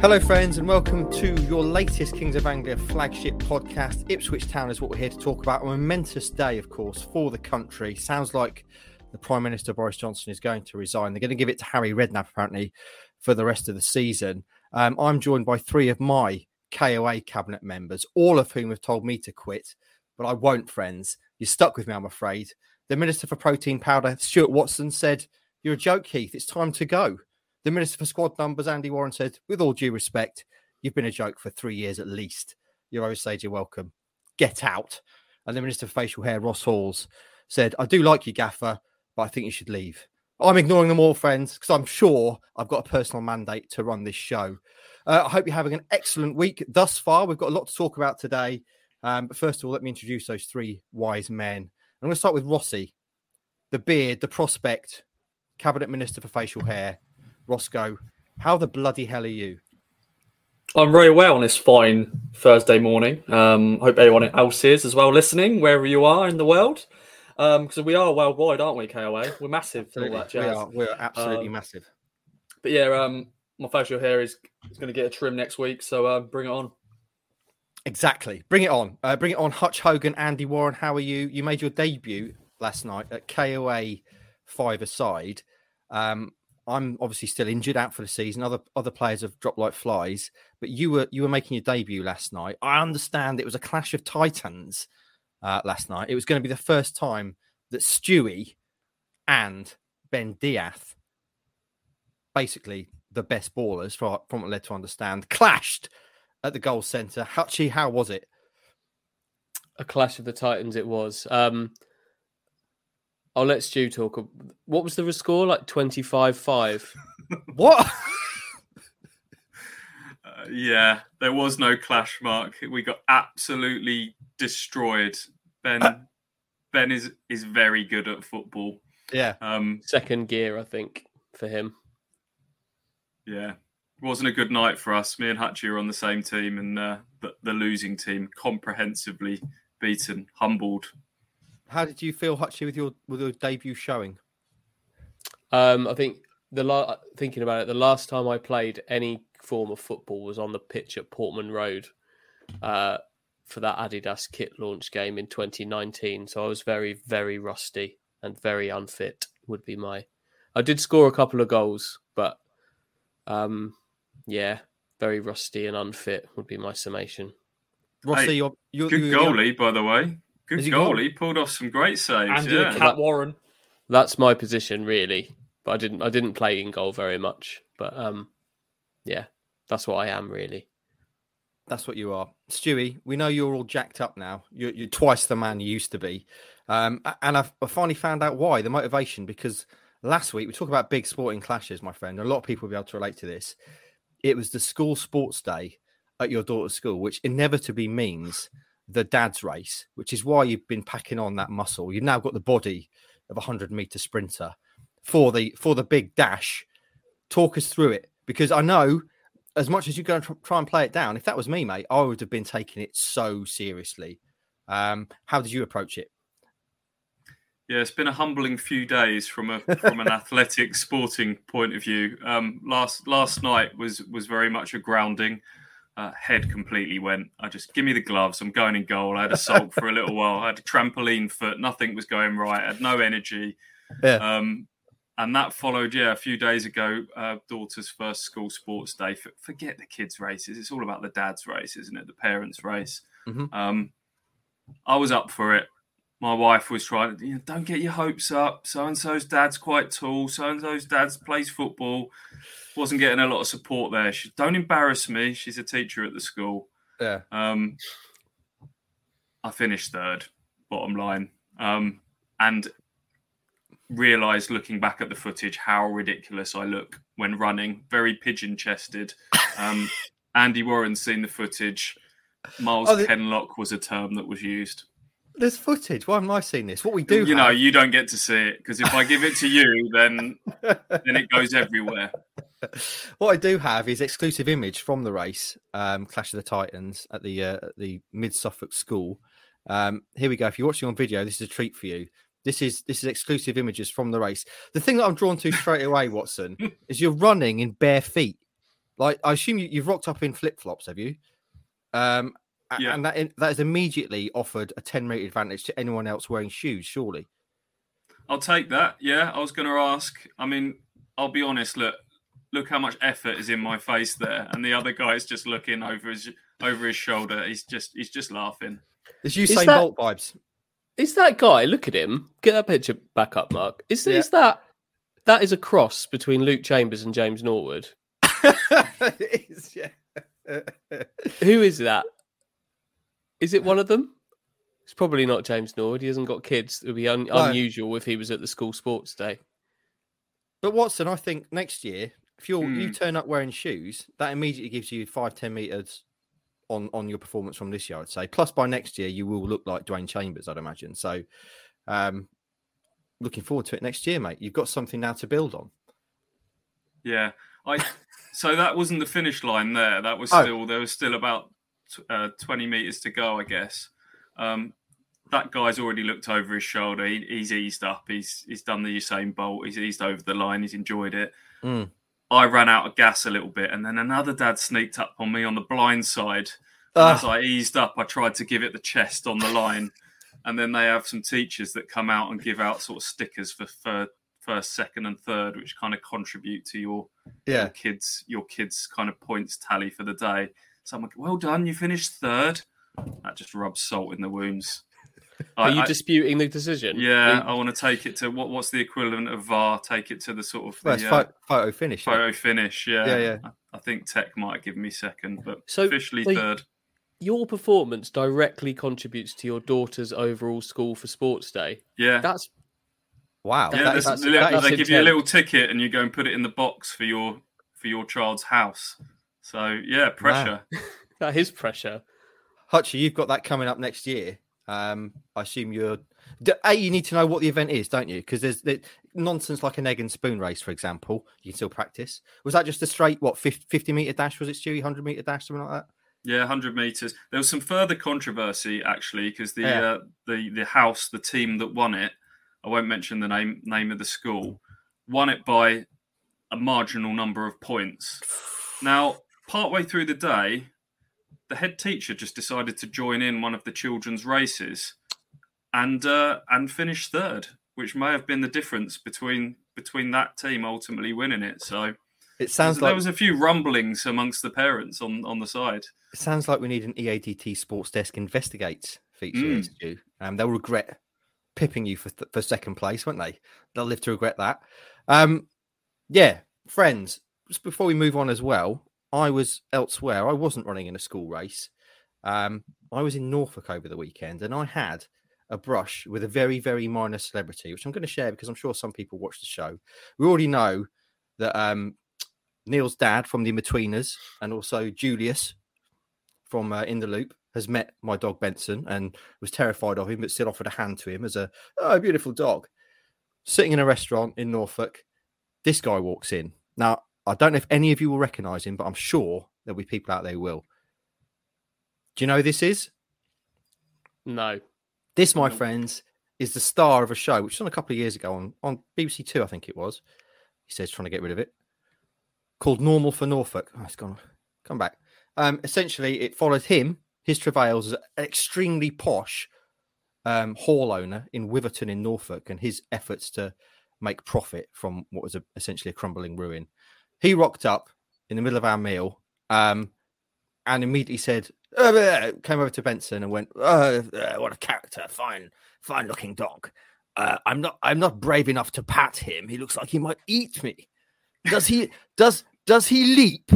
Hello, friends, and welcome to your latest Kings of Anglia flagship podcast. Ipswich Town is what we're here to talk about. A momentous day, of course, for the country. Sounds like the Prime Minister Boris Johnson is going to resign. They're going to give it to Harry Redknapp, apparently, for the rest of the season. Um, I'm joined by three of my KOA cabinet members, all of whom have told me to quit, but I won't, friends. You're stuck with me, I'm afraid. The Minister for Protein Powder, Stuart Watson, said, You're a joke, Keith. It's time to go. The Minister for Squad Numbers, Andy Warren, said, with all due respect, you've been a joke for three years at least. You're Osage, you're welcome. Get out. And the Minister for Facial Hair, Ross Halls, said, I do like you, Gaffer, but I think you should leave. I'm ignoring them all, friends, because I'm sure I've got a personal mandate to run this show. Uh, I hope you're having an excellent week thus far. We've got a lot to talk about today. Um, but first of all, let me introduce those three wise men. I'm going to start with Rossi, the beard, the prospect, Cabinet Minister for Facial Hair, Roscoe, how the bloody hell are you? I'm very well on this fine Thursday morning. Um, hope everyone else is as well listening, wherever you are in the world. Because um, we are worldwide, aren't we, KOA? We're massive. Absolutely. All that jazz. We are. We're absolutely um, massive. But yeah, um, my facial hair is, is going to get a trim next week, so uh, bring it on. Exactly. Bring it on. Uh, bring it on. Hutch Hogan, Andy Warren, how are you? You made your debut last night at KOA five aside. Um, I'm obviously still injured out for the season. Other other players have dropped like flies, but you were you were making your debut last night. I understand it was a clash of titans uh, last night. It was going to be the first time that Stewie and Ben Diath, basically the best ballers from, from what led to understand, clashed at the goal centre. Hutchie, how was it? A clash of the titans. It was. Um, I'll let Stu talk. What was the score? Like 25 5. what? uh, yeah, there was no clash mark. We got absolutely destroyed. Ben Ben is is very good at football. Yeah. Um second gear I think for him. Yeah. It wasn't a good night for us. Me and Hutchie are on the same team and uh, the, the losing team comprehensively beaten, humbled how did you feel, Hutchie, with your with your debut showing? Um, I think the la- thinking about it, the last time I played any form of football was on the pitch at Portman Road uh, for that Adidas kit launch game in 2019. So I was very, very rusty and very unfit. Would be my. I did score a couple of goals, but um, yeah, very rusty and unfit would be my summation. Rossi, hey, you're, you're, good you're, goalie, by the way. Good he goal. He pulled off some great saves. And yeah. Cat Warren. That's my position, really. But I didn't. I didn't play in goal very much. But um, yeah, that's what I am really. That's what you are, Stewie. We know you're all jacked up now. You're, you're twice the man you used to be, um, and I've, I finally found out why. The motivation because last week we talk about big sporting clashes, my friend. A lot of people will be able to relate to this. It was the school sports day at your daughter's school, which inevitably means the dad's race, which is why you've been packing on that muscle. You've now got the body of a hundred meter sprinter for the for the big dash. Talk us through it because I know as much as you're going to try and play it down. If that was me, mate, I would have been taking it so seriously. Um, how did you approach it? Yeah, it's been a humbling few days from a from an athletic sporting point of view. Um, last last night was was very much a grounding uh, head completely went. I just give me the gloves. I'm going in goal. I had a sulk for a little while. I had a trampoline foot. Nothing was going right. I had no energy. Yeah. Um, and that followed, yeah, a few days ago, uh, daughter's first school sports day. forget the kids' races. It's all about the dad's race, isn't it? The parents' race. Mm-hmm. Um, I was up for it. My wife was trying to, you know, don't get your hopes up. So and so's dad's quite tall. So and so's dad's plays football wasn't getting a lot of support there. She don't embarrass me. She's a teacher at the school. Yeah. Um, I finished third, bottom line, um, and realised looking back at the footage how ridiculous I look when running. Very pigeon chested. Um, Andy Warren's seen the footage. Miles oh, the... Kenlock was a term that was used. There's footage. Why haven't I seen this? What we do, you have... know, you don't get to see it because if I give it to you, then then it goes everywhere. what I do have is exclusive image from the race, um, Clash of the Titans at the uh, the Mid Suffolk School. Um, here we go. If you're watching on video, this is a treat for you. This is this is exclusive images from the race. The thing that I'm drawn to straight away, Watson, is you're running in bare feet. Like I assume you, you've rocked up in flip flops, have you? Um, Yeah. and that that has immediately offered a ten meter advantage to anyone else wearing shoes. Surely, I'll take that. Yeah, I was going to ask. I mean, I'll be honest. Look, look how much effort is in my face there, and the other guy's just looking over his over his shoulder. He's just he's just laughing. there's Usain that- Bolt vibes. Is that guy? Look at him. Get that picture back up, Mark. Is, Yeah. is that that is a cross between Luke Chambers and James Norwood? it is, yeah. Who is that? Is it uh, one of them? It's probably not James Norwood. He hasn't got kids. It would be un- No. unusual if he was at the school sports day. But Watson, I think next year, if you you Hmm. turn up wearing shoes, that immediately gives you five, ten meters on on your performance from this year. I'd say. Plus, by next year, you will look like Dwain Chambers, I'd imagine. So, um, looking forward to it next year, mate. You've got something now to build on. Yeah, I. So that wasn't the finish line there. That was Oh. still there was still about uh, twenty meters to go, I guess. Um, that guy's already looked over his shoulder. He, he's eased up. He's he's done the Usain Bolt. He's eased over the line. He's enjoyed it. Mm. I ran out of gas a little bit, and then another dad sneaked up on me on the blind side. Ah. As I eased up, I tried to give it the chest on the line, and then they have some teachers that come out and give out sort of stickers for third, first, second, and third, which kind of contribute to your your Yeah, kids your kids kind of points tally for the day. So I'm like, well done, you finished third. That just rubs salt in the wounds. Are I- you I- disputing the decision? yeah, Are I want to take it to what? What's the equivalent of VAR? Take it to the sort of first the, uh, photo, photo finish. yeah. photo finish. Yeah, Yeah, yeah. I, I think Tech might give me second, but So- officially so third. your performance directly contributes to your daughter's overall school for sports day. Yeah, That's Wow, Yeah, yeah. that there's- is, that's- they, that is they give you a little ticket, and you go and put it in the box for your for your child's house. So yeah, pressure. that is pressure. Hutchie, you've got that coming up next year. Um, I assume you're. A, you need to know what the event is, don't you? Because there's the, nonsense like an egg and spoon race, for example. You can still practice. Was that just a straight what 50, 50 meter dash? Was it Stewie? Hundred meter dash, something like that? Yeah, hundred meters. There was some further controversy actually because the Yeah. uh, the the house, the team that won it, I won't mention the name name of the school, won it by a marginal number of points. Now, partway through the day, the head teacher just decided to join in one of the children's races, and uh, and finish third, which may have been the difference between between that team ultimately winning it. So It sounds there like there was a few rumblings amongst the parents on on the side. it sounds like we need an EADT Sports Desk investigates feature. Mm. Um, they'll regret pipping you for th- for second place, won't they? They'll live to regret that. Um, yeah, friends. Just before we move on as well, I was elsewhere. I wasn't running in a school race. Um, I was in Norfolk over the weekend, and I had a brush with a very, very minor celebrity, which I'm going to share because I'm sure some people watch the show. We already know that um, Neil's dad from the Inbetweeners and also Julius from uh, In the Loop has met my dog Benson and was terrified of him, but still offered a hand to him as a oh, beautiful dog. Sitting in a restaurant in Norfolk, this guy walks in. Now, I don't know if any of you will recognize him, but I'm sure there'll be people out there who will. Do you know who this is? No. This, my Nope. friends, is the star of a show which was on a couple of years ago on, on BBC Two, I think it was. He says trying to get rid of it. Called Normal for Norfolk. Oh, it's gone. Come back. Um, essentially, it followed him, his travails as an extremely posh um, hall owner in Wiveton in Norfolk, and his efforts to make profit from what was a, essentially a crumbling ruin. He rocked up in the middle of our meal um, and immediately said, uh, came over to Benson and went, uh, uh, "What a character! Fine, fine looking dog. Uh, I'm not, I'm not brave enough to pat him. He looks like he might eat me. Does he? does does he leap?"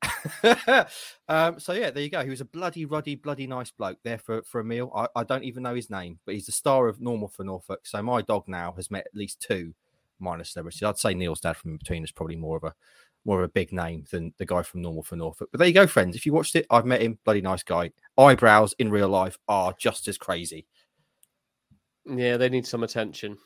um, so yeah, there you go. He was a bloody, ruddy, bloody nice bloke there for, for a meal. I, I don't even know his name, but he's the star of Normal for Norfolk. So my dog now has met at least two minor celebrities. I'd say Neil's dad from between is probably more of a more of a big name than the guy from Normal for Norfolk. But there you go, friends. If you watched it, I've met him. Bloody nice guy. Eyebrows in real life are just as crazy. Yeah, they need some attention.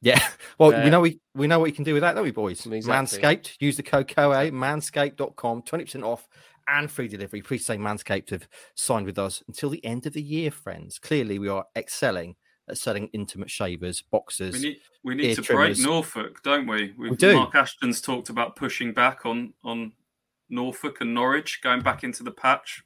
Yeah. Well, Yeah. we uh, know we we know what you can do with that, don't we, boys? Exactly. Manscaped. Use the code KOA, manscaped.com, 20% off and free delivery. Please say Manscaped have signed with us until the end of the year, friends. Clearly, we are excelling selling intimate shavers, boxers. We need we need to trimmers. break Norfolk, don't we? We've, do. Mark Ashton's talked about pushing back on on Norfolk and Norwich going back into the patch.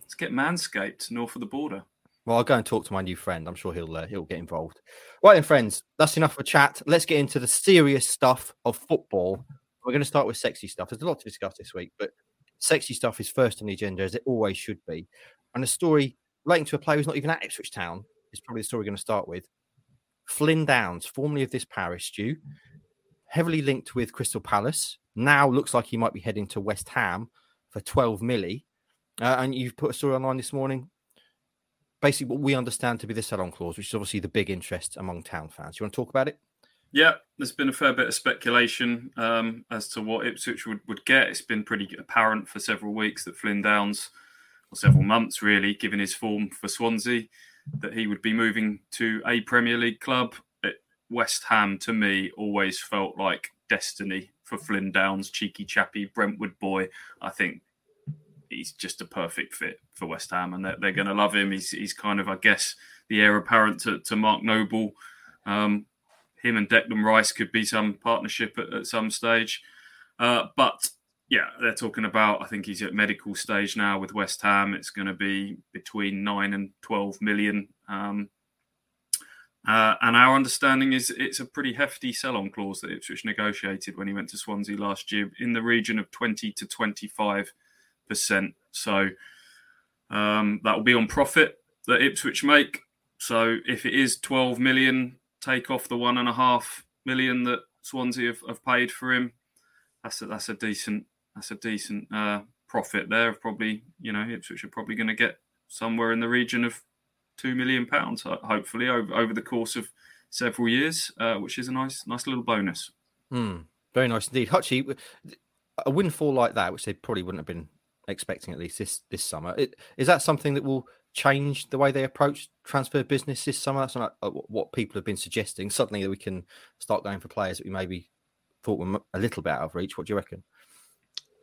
Let's get Manscaped north of the border. Well, I'll go and talk to my new friend. I'm sure he'll uh, he'll get involved. Right then, friends, that's enough for chat. Let's get into the serious stuff of football. We're going to start with sexy stuff. There's a lot to discuss this week, but sexy stuff is first on the agenda, as it always should be. And a story relating to a player who's not even at Ipswich Town is probably the story we're going to start with. Flynn Downes, formerly of this parish, Stu, heavily linked with Crystal Palace. Now looks like he might be heading to West Ham for 12 milli. Uh, and you've put a story online this morning. Basically, what we understand to be the sell-on clause, which is obviously the big interest among town fans. You want to talk about it? Yeah, there's been a fair bit of speculation um, as to what Ipswich would, would get. It's been pretty apparent for several weeks that Flynn Downes, or several months really, given his form for Swansea, that he would be moving to a Premier League club. West Ham, to me, always felt like destiny for Flynn Downes, cheeky chappy Brentwood boy. I think he's just a perfect fit for West Ham, and they're, they're going to love him. He's, he's kind of, I guess, the heir apparent to, to Mark Noble. Um, him and Declan Rice could be some partnership at, at some stage. Uh, but yeah, they're talking about. I think he's at medical stage now with West Ham. It's going to be between nine and twelve million. Um, uh, and our understanding is it's a pretty hefty sell-on clause that Ipswich negotiated when he went to Swansea last year, in the region of twenty to twenty-five percent. So um, that will be on profit that Ipswich make. So if it is twelve million, take off the one and a half million that Swansea have, have paid for him. That's a, that's a decent that's a decent uh, profit there. of Probably you know Ipswich are probably going to get somewhere in the region of two million pounds, hopefully over over the course of several years, uh, which is a nice nice little bonus. Mm, very nice indeed. Hutchie, a windfall like that, which they probably wouldn't have been expecting at least this this summer, it, is that something that will change the way they approach transfer business this summer? That's not what people have been suggesting. Suddenly, that we can start going for players that we maybe thought were a little bit out of reach. What do you reckon?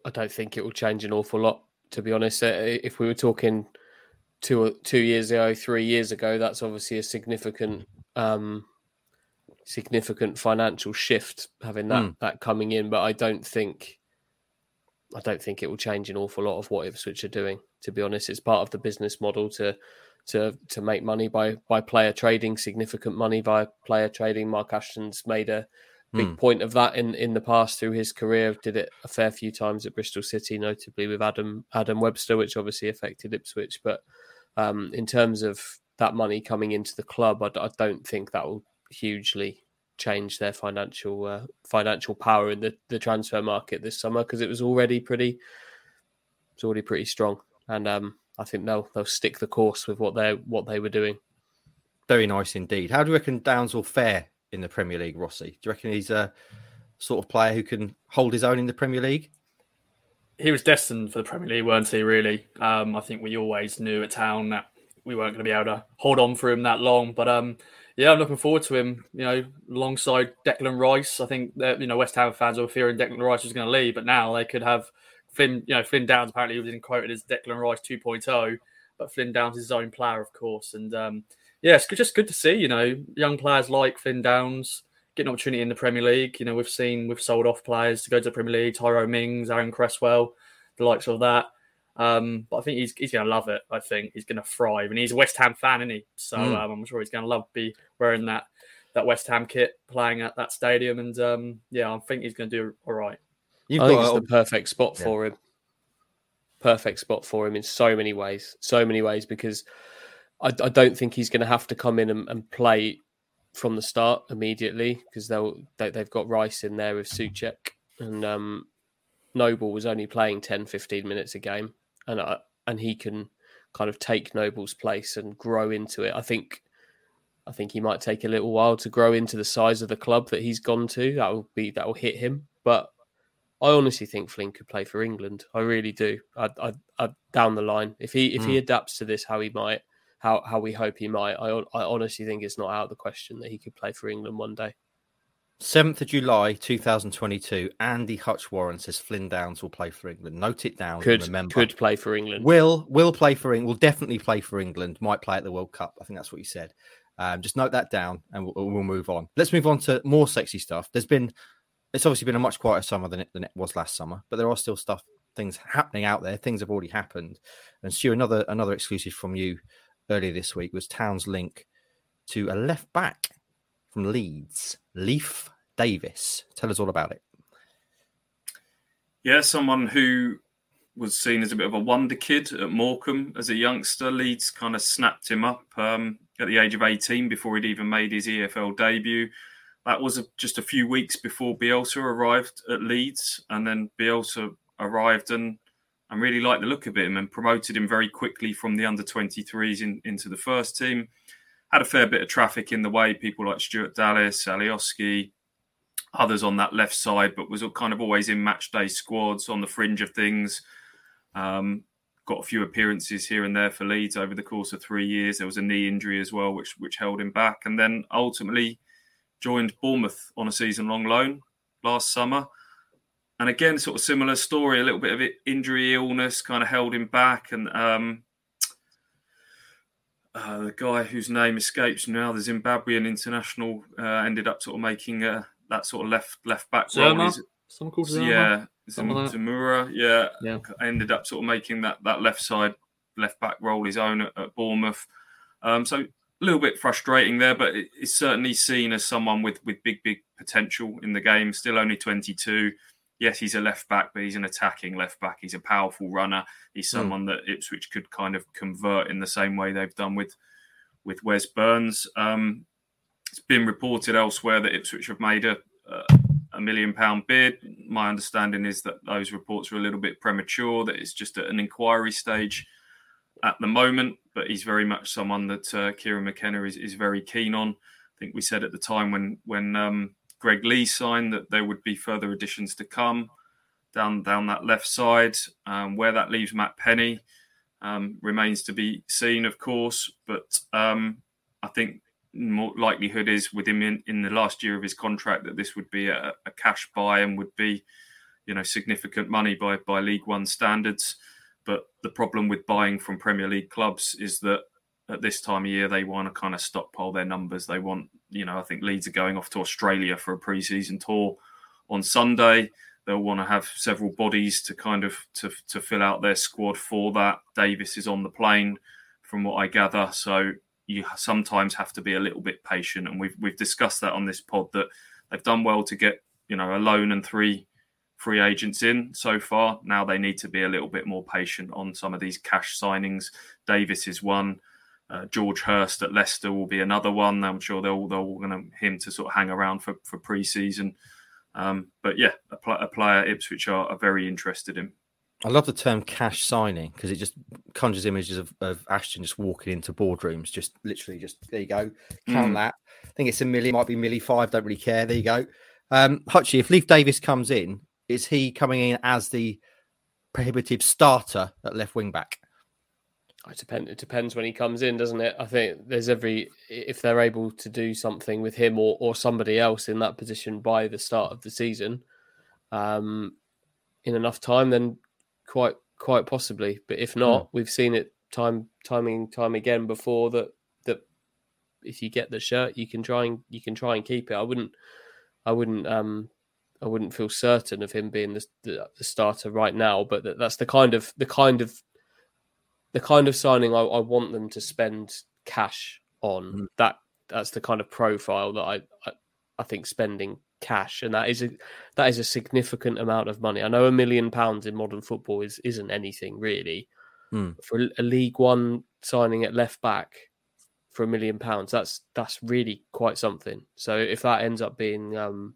I don't think it will change an awful lot, to be honest. Uh, if we were talking two two years ago, three years ago, that's obviously a significant um, significant financial shift having that mm. that coming in. But I don't think I don't think it will change an awful lot of what Ipswich are doing. To be honest, it's part of the business model to to to make money by by player trading, significant money by player trading. Mark Ashton's made a big mm. point of that in in the past through his career. Did it a fair few times at Bristol City, notably with Adam Adam Webster, which obviously affected Ipswich. But um, in terms of that money coming into the club, I, I don't think that will hugely change their financial uh, financial power in the, the transfer market this summer because it was already pretty it's already pretty strong, and um, I think they'll they'll stick the course with what they what they were doing. Very nice indeed. How do you reckon Downes will fare in the Premier League, Rossi? Do you reckon he's a sort of player who can hold his own in the Premier League? he was destined for the Premier League, weren't he? Really, um, I think we always knew at Town that we weren't going to be able to hold on for him that long. But um, yeah, I'm looking forward to him. You know, alongside Declan Rice, I think that you know West Ham fans were fearing Declan Rice was going to leave, but now they could have Flynn. You know, Flynn Downes apparently was quoted as Declan Rice 2.0, but Flynn Downes is his own player, of course. And um, yeah, it's just good to see. You know, young players like Flynn Downes get an opportunity in the Premier League. You know, we've seen we've sold off players to go to the Premier League, Tyrone Mings, Aaron Cresswell, the likes of that. Um, but I think he's he's going to love it. I think he's going to thrive, and he's a West Ham fan, isn't he? So mm. um, I'm sure he's going to love be wearing that that West Ham kit, playing at that stadium, and um, yeah, I think he's going to do all right. You've I think it's the perfect spot yeah. for him. Perfect spot for him in so many ways, so many ways because I, I don't think he's going to have to come in and, and play from the start immediately because they'll they, they have got Rice in there with Soucek and um, Noble was only playing 10, 15 minutes a game, and uh, and he can kind of take Noble's place and grow into it. I think I think he might take a little while to grow into the size of the club that he's gone to. That will be that will hit him, but I honestly think Flynn could play for England. I really do. I, I, I down the line, if he if mm. he adapts to this, how he might, how how we hope he might, I I honestly think it's not out of the question that he could play for England one day. 7th of July 2022, Andy Hutch Warren says Flynn Downes will play for England. Note it down. Could, remember. could play for England. Will will play for England. Will definitely play for England. Might play at the World Cup. I think that's what you said. Um, just note that down and we'll, we'll, move on. Let's move on to more sexy stuff. There's been, it's obviously been a much quieter summer than it, than it was last summer, but there are still stuff things happening out there. Things have already happened. And Stu, another another exclusive from you earlier this week was Town's link to a left back from Leeds, Leif Davis. Tell us all about it. Yeah, someone who was seen as a bit of a wonder kid at Morecambe as a youngster. Leeds kind of snapped him up um, at the age of 18 before he'd even made his EFL debut. That was a, just a few weeks before Bielsa arrived at Leeds, and then Bielsa arrived and and really liked the look of him and promoted him very quickly from the under 23s in, into the first team. Had a fair bit of traffic in the way, people like Stuart Dallas, Alioski, others on that left side, but was kind of always in match day squads on the fringe of things. Um, got a few appearances here and there for Leeds over the course of three years. There was a knee injury as well, which which held him back, and then ultimately joined Bournemouth on a season long loan last summer. And again, sort of similar story, a little bit of injury, illness kind of held him back. And um, uh, the guy whose name escapes now, the Zimbabwean international, uh, ended up sort of making uh, that sort of left left back role. Someone called Zerma? Yeah, Zemura, yeah, yeah, ended up sort of making that that left side left back role his own at, at Bournemouth. Um, so a little bit frustrating there, but it's certainly seen as someone with with big big potential in the game. Still only 22. Yes, he's a left back, but he's an attacking left back. He's a powerful runner. He's hmm. someone mm. that Ipswich could kind of convert in the same way they've done with with Wes Burns. Um, it's been reported elsewhere that Ipswich have made a, a a million pound bid. My understanding is that those reports are a little bit premature, that it's just at an inquiry stage at the moment, but he's very much someone that uh, Kieran McKenna is, is very keen on. I think we said at the time when when um, Greg Leigh signed that there would be further additions to come down down that left side. Um, where that leaves Matt Penney um, remains to be seen, of course. But um, I think more likelihood is with him in, in the last year of his contract that this would be a, a cash buy and would be, you know, significant money by by League One standards. But the problem with buying from Premier League clubs is that at this time of year they want to kind of stockpile their numbers. They want, you know, I think Leeds are going off to Australia for a pre-season tour on Sunday. They'll want to have several bodies to kind of to to fill out their squad for that. Davis is on the plane, from what I gather. So you sometimes have to be a little bit patient, and we've we've discussed that on this pod that they've done well to get you know a loan and three free agents in so far. Now they need to be a little bit more patient on some of these cash signings. Davis is one. Uh, George Hirst at Leicester will be another one. I'm sure they'll they'll want him to sort of hang around for for pre-season. Um, but yeah, a, pl- a player Ipswich are, are very interested in. I love the term cash signing because it just conjures images of, of, Ashton just walking into boardrooms, just literally just there you go, count mm. that. I think it's a million, might be milli five, don't really care. There you go. Um, Hutchie, if Leif Davis comes in, is he coming in as the prohibitive starter at left wing back? It depends. It depends when he comes in, doesn't it? I think there's every if they're able to do something with him or or somebody else in that position by the start of the season, um, in enough time, then quite quite possibly. But if not, mm. we've seen it time timing time again before that that if you get the shirt, you can try and you can try and keep it. I wouldn't I wouldn't um I wouldn't feel certain of him being the, the, the starter right now, but that, that's the kind of the kind of the kind of signing I, I want them to spend cash on. Mm. That that's the kind of profile that I, I I think spending cash, and that is a that is a significant amount of money. I know a million pounds in modern football is isn't anything really. Mm. For a, League One signing at left back for a million pounds, that's that's really quite something. So if that ends up being um,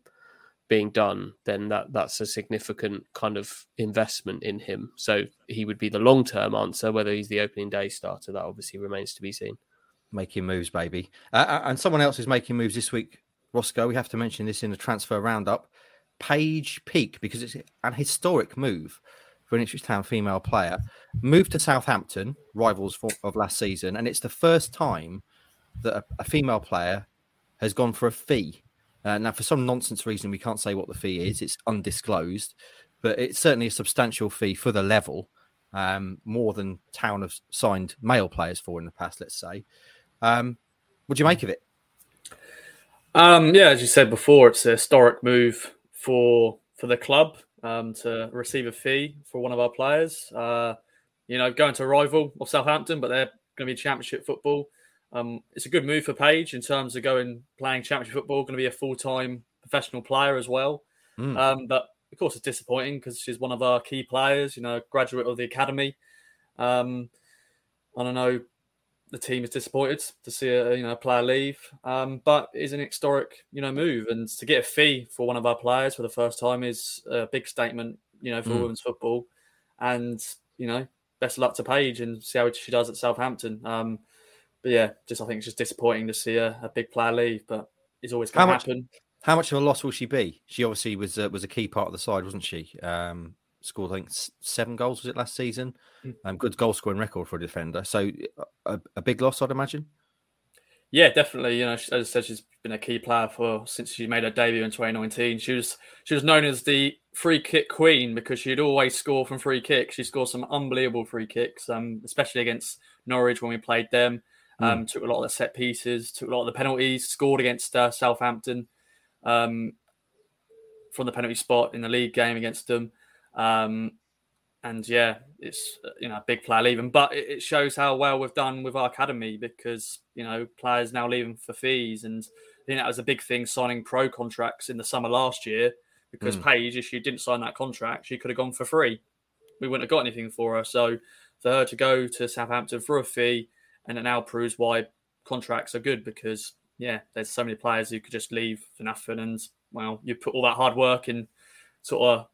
being done, then that that's a significant kind of investment in him. So he would be the long term answer. Whether he's the opening day starter, that obviously remains to be seen. Making moves, baby. Uh, uh and someone else is making moves this week Roscoe, we have to mention this in the transfer roundup. Paige Peake, because it's an historic move for an Ipswich Town female player, moved to Southampton, rivals for, of last season, and it's the first time that a, a female player has gone for a fee. Uh, now, for some nonsense reason, we can't say what the fee is; it's undisclosed, but it's certainly a substantial fee for the level, um, more than Town have signed male players for in the past. Let's say. Um, what do you make of it? Um, yeah, as you said before, it's a historic move for for the club. um, to receive a fee for one of our players. Uh, you know, going to a rival of Southampton, but they're going to be Championship football. Um, it's a good move for Paige in terms of going playing Championship football. Going to be a full time professional player as well. Mm. Um, but of course, it's disappointing because she's one of our key players. You know, graduate of the academy. Um, I don't know. The team is disappointed to see a you know a player leave, um, but it's an historic you know move, and to get a fee for one of our players for the first time is a big statement, you know, for mm. women's football. And you know, best of luck to Paige and see how she does at Southampton. Um, but yeah, just I think it's just disappointing to see a, a big player leave, but it's always going to happen. How much of a loss will she be? She obviously was uh, was a key part of the side, wasn't she? Um, scored I think seven goals was it last season? Mm. Um, good goal scoring record for a defender. So a, a, big loss, I'd imagine. Yeah, definitely. You know, as I said, she's been a key player for since she made her debut in 2019. She was she was known as the free kick queen because she'd always score from free kicks. She scored some unbelievable free kicks, um, especially against Norwich when we played them. Um, mm. Took a lot of the set pieces, took a lot of the penalties, scored against uh, Southampton um, from the penalty spot in the league game against them. Um, and yeah, it's you know a big player leaving, but it, shows how well we've done with our academy because you know players now leaving for fees, and I think that was a big thing signing pro contracts in the summer last year because mm. Paige, if she didn't sign that contract, she could have gone for free. We wouldn't have got anything for her. So for her to go to Southampton for a fee, and it now proves why contracts are good because yeah, there's so many players who could just leave for nothing, and well, you put all that hard work in sort of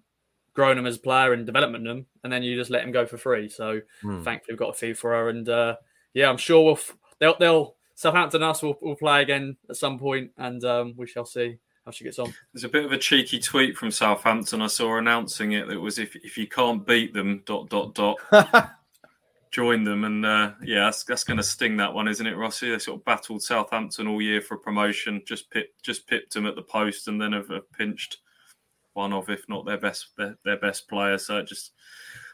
growing them as a player and developing them, and then you just let them go for free. So mm. thankfully, we've got a fee for her, and uh, yeah, I'm sure we'll f- they'll, they'll Southampton us will, will play again at some point, and um, we shall see how she gets on. There's a bit of a cheeky tweet from Southampton I saw announcing it. That was if if you can't beat them, dot dot dot. join them, and uh, yeah, that's, that's going to sting that one, isn't it, Rossi? They sort of battled Southampton all year for promotion, just pit, just pipped them at the post, and then have, have pinched one of, if not their best their, their best player. So just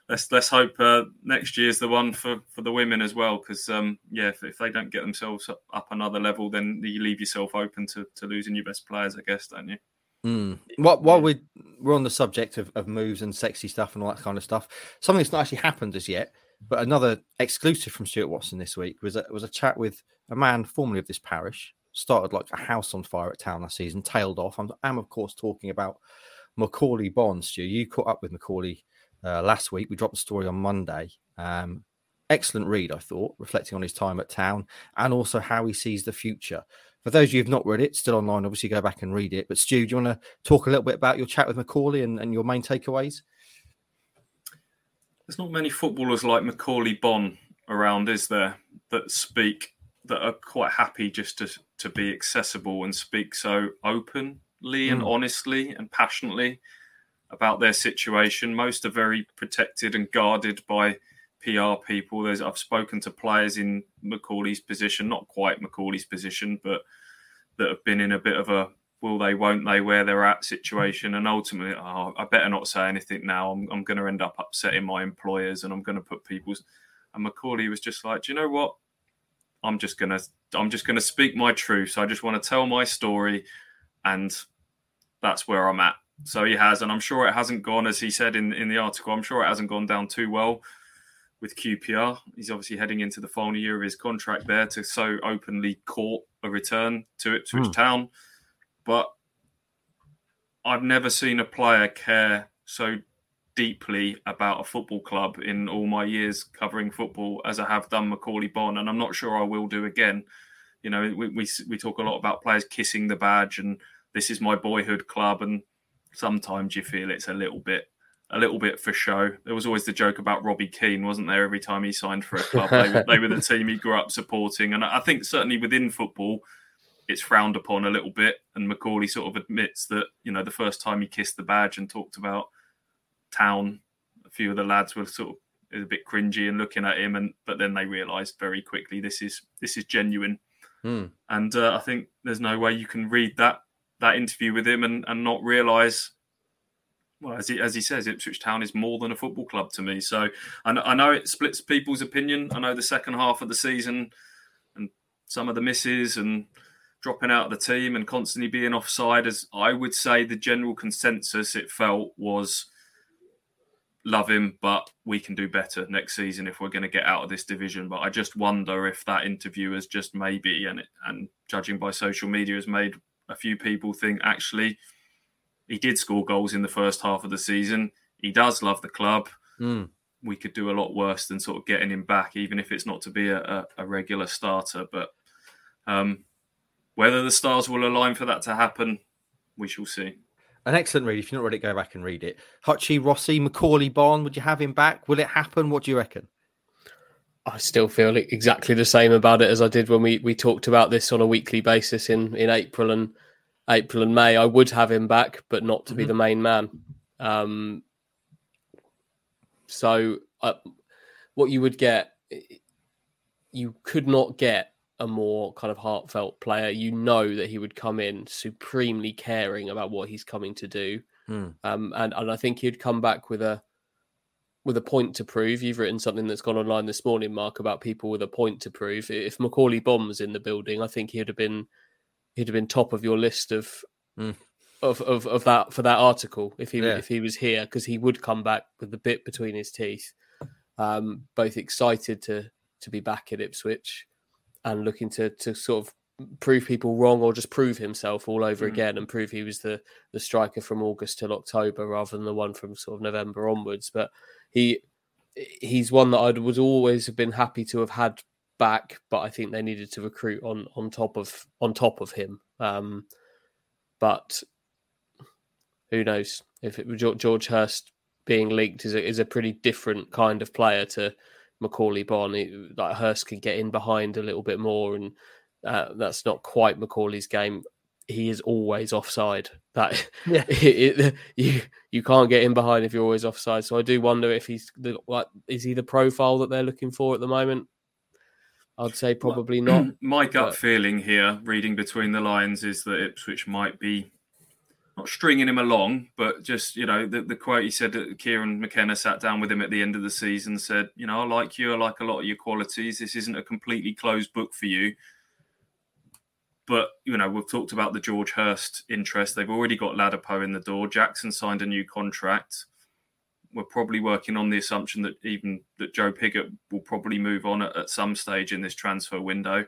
let's let's hope uh, next year's the one for, for the women as well. Because um, yeah, if, if, they don't get themselves up, up, another level, then you leave yourself open to, to losing your best players, I guess, don't you? Mm. While, while we we're on the subject of, of moves and sexy stuff and all that kind of stuff, something that's not actually happened as yet, but another exclusive from Stuart Watson this week was a, was a chat with a man formerly of this parish. Started like a house on fire at town last season, tailed off. I'm, I'm of course talking about Macauley Bonne. Stu, you caught up with Macauley uh, last week. We dropped the story on Monday. Um, excellent read, I thought, reflecting on his time at town and also how he sees the future. For those of you who've not read it, still online, obviously go back and read it. But Stu, do you want to talk a little bit about your chat with Macauley and, and your main takeaways? There's not many footballers like Macauley Bonne around, is there, that speak that are quite happy just to to be accessible and speak so openly mm. and honestly and passionately about their situation. Most are very protected and guarded by PR people. There's, I've spoken to players in Macauley's position, not quite Macauley's position, but that have been in a bit of a will they, won't they, where they're at situation. And ultimately, oh, I better not say anything now. I'm, I'm going to end up upsetting my employers and I'm going to put people's. And Macauley was just like, do you know what? I'm just gonna I'm just gonna speak my truth. So I just want to tell my story, and that's where I'm at. So he has, and I'm sure it hasn't gone, as he said in, in the article, I'm sure it hasn't gone down too well with QPR. He's obviously heading into the final year of his contract there to so openly court a return to Ipswich mm. Town. But I've never seen a player care so deeply about a football club in all my years covering football as I have done Macauley Bonne, and I'm not sure I will do again. You know, we, we, we talk a lot about players kissing the badge and this is my boyhood club, and sometimes you feel it's a little bit a little bit for show. There was always the joke about Robbie Keane, wasn't there? Every time he signed for a club, they, were, they were the team he grew up supporting, and I think certainly within football, it's frowned upon a little bit. And Macauley sort of admits that you know the first time he kissed the badge and talked about town, a few of the lads were sort of a bit cringy and looking at him, and but then they realised very quickly this is this is genuine. Hmm. And uh, I think there's no way you can read that that interview with him and, and not realise, well, as he, as he says, Ipswich Town is more than a football club to me. So I, I know it splits people's opinion. I know the second half of the season and some of the misses and dropping out of the team and constantly being offside, as I would say the general consensus it felt was love him, but we can do better next season if we're going to get out of this division. But I just wonder if that interview has just maybe, and and judging by social media, has made a few people think actually he did score goals in the first half of the season. He does love the club. Mm. We could do a lot worse than sort of getting him back, even if it's not to be a, a, a regular starter. But um, whether the stars will align for that to happen, we shall see. An excellent read. If you're not ready, go back and read it. Hutchie, Rossi, Macauley, Bonne, would you have him back? Will it happen? What do you reckon? I still feel exactly the same about it as I did when we, we talked about this on a weekly basis in, in April and April and May. I would have him back, but not to mm-hmm. be the main man. Um, so uh, what you would get, you could not get a more kind of heartfelt player. You know that he would come in supremely caring about what he's coming to do, hmm. um, and and I think he'd come back with a with a point to prove. You've written something that's gone online this morning, Mark, about people with a point to prove. If Macauley was in the building, I think he'd have been he'd have been top of your list of hmm. of, of of that for that article if he Yeah. if he was here because he would come back with the bit between his teeth, um, both excited to to be back at Ipswich and looking to to sort of prove people wrong or just prove himself all over Mm. again and prove he was the the striker from August till October rather than the one from sort of November onwards. But he he's one that I would always have been happy to have had back, but I think they needed to recruit on on top of on top of him. Um, but who knows if it was George, George Hirst being linked is a, is a pretty different kind of player to Macauley Bonne. He- Like Hirst can get in behind a little bit more, and uh, that's not quite Macauley's game. He is always offside. That Yeah. it- it- you you can't get in behind if you're always offside. So I do wonder if he's the like is he the profile that they're looking for at the moment? I'd say probably not. My gut but- feeling here, reading between the lines, is that Ipswich might be not stringing him along, but just you know the, the quote he said that Kieran McKenna sat down with him at the end of the season, said, you know, I like you, I like a lot of your qualities. This isn't a completely closed book for you. But you know, we've talked about the George Hirst interest. They've already got Ladapo in the door. Jackson signed a new contract. We're probably working on the assumption that even that Joe Pigott will probably move on at, at some stage in this transfer window.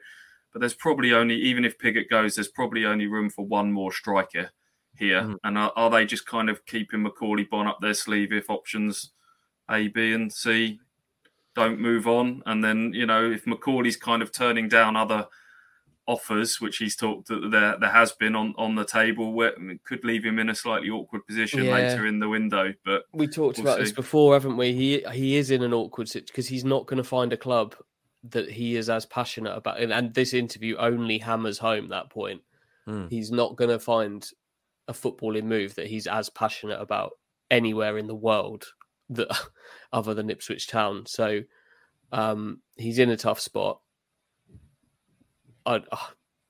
But there's probably only, even if Pigott goes, there's probably only room for one more striker here. Mm. And are, are they just kind of keeping Macauley Bonne up their sleeve if options A, B, and C don't move on? And then, you know, if Macauley's kind of turning down other offers, which he's talked that there there has been on, on the table, where it could leave him in a slightly awkward position Yeah. later in the window. But We talked We'll about this before, haven't we? He he is in an awkward situation because he's not going to find a club that he is as passionate about. And, and this interview only hammers home that point. Mm. He's not going to find a footballing move that he's as passionate about anywhere in the world that other than Ipswich Town. So um, he's in a tough spot. I'd,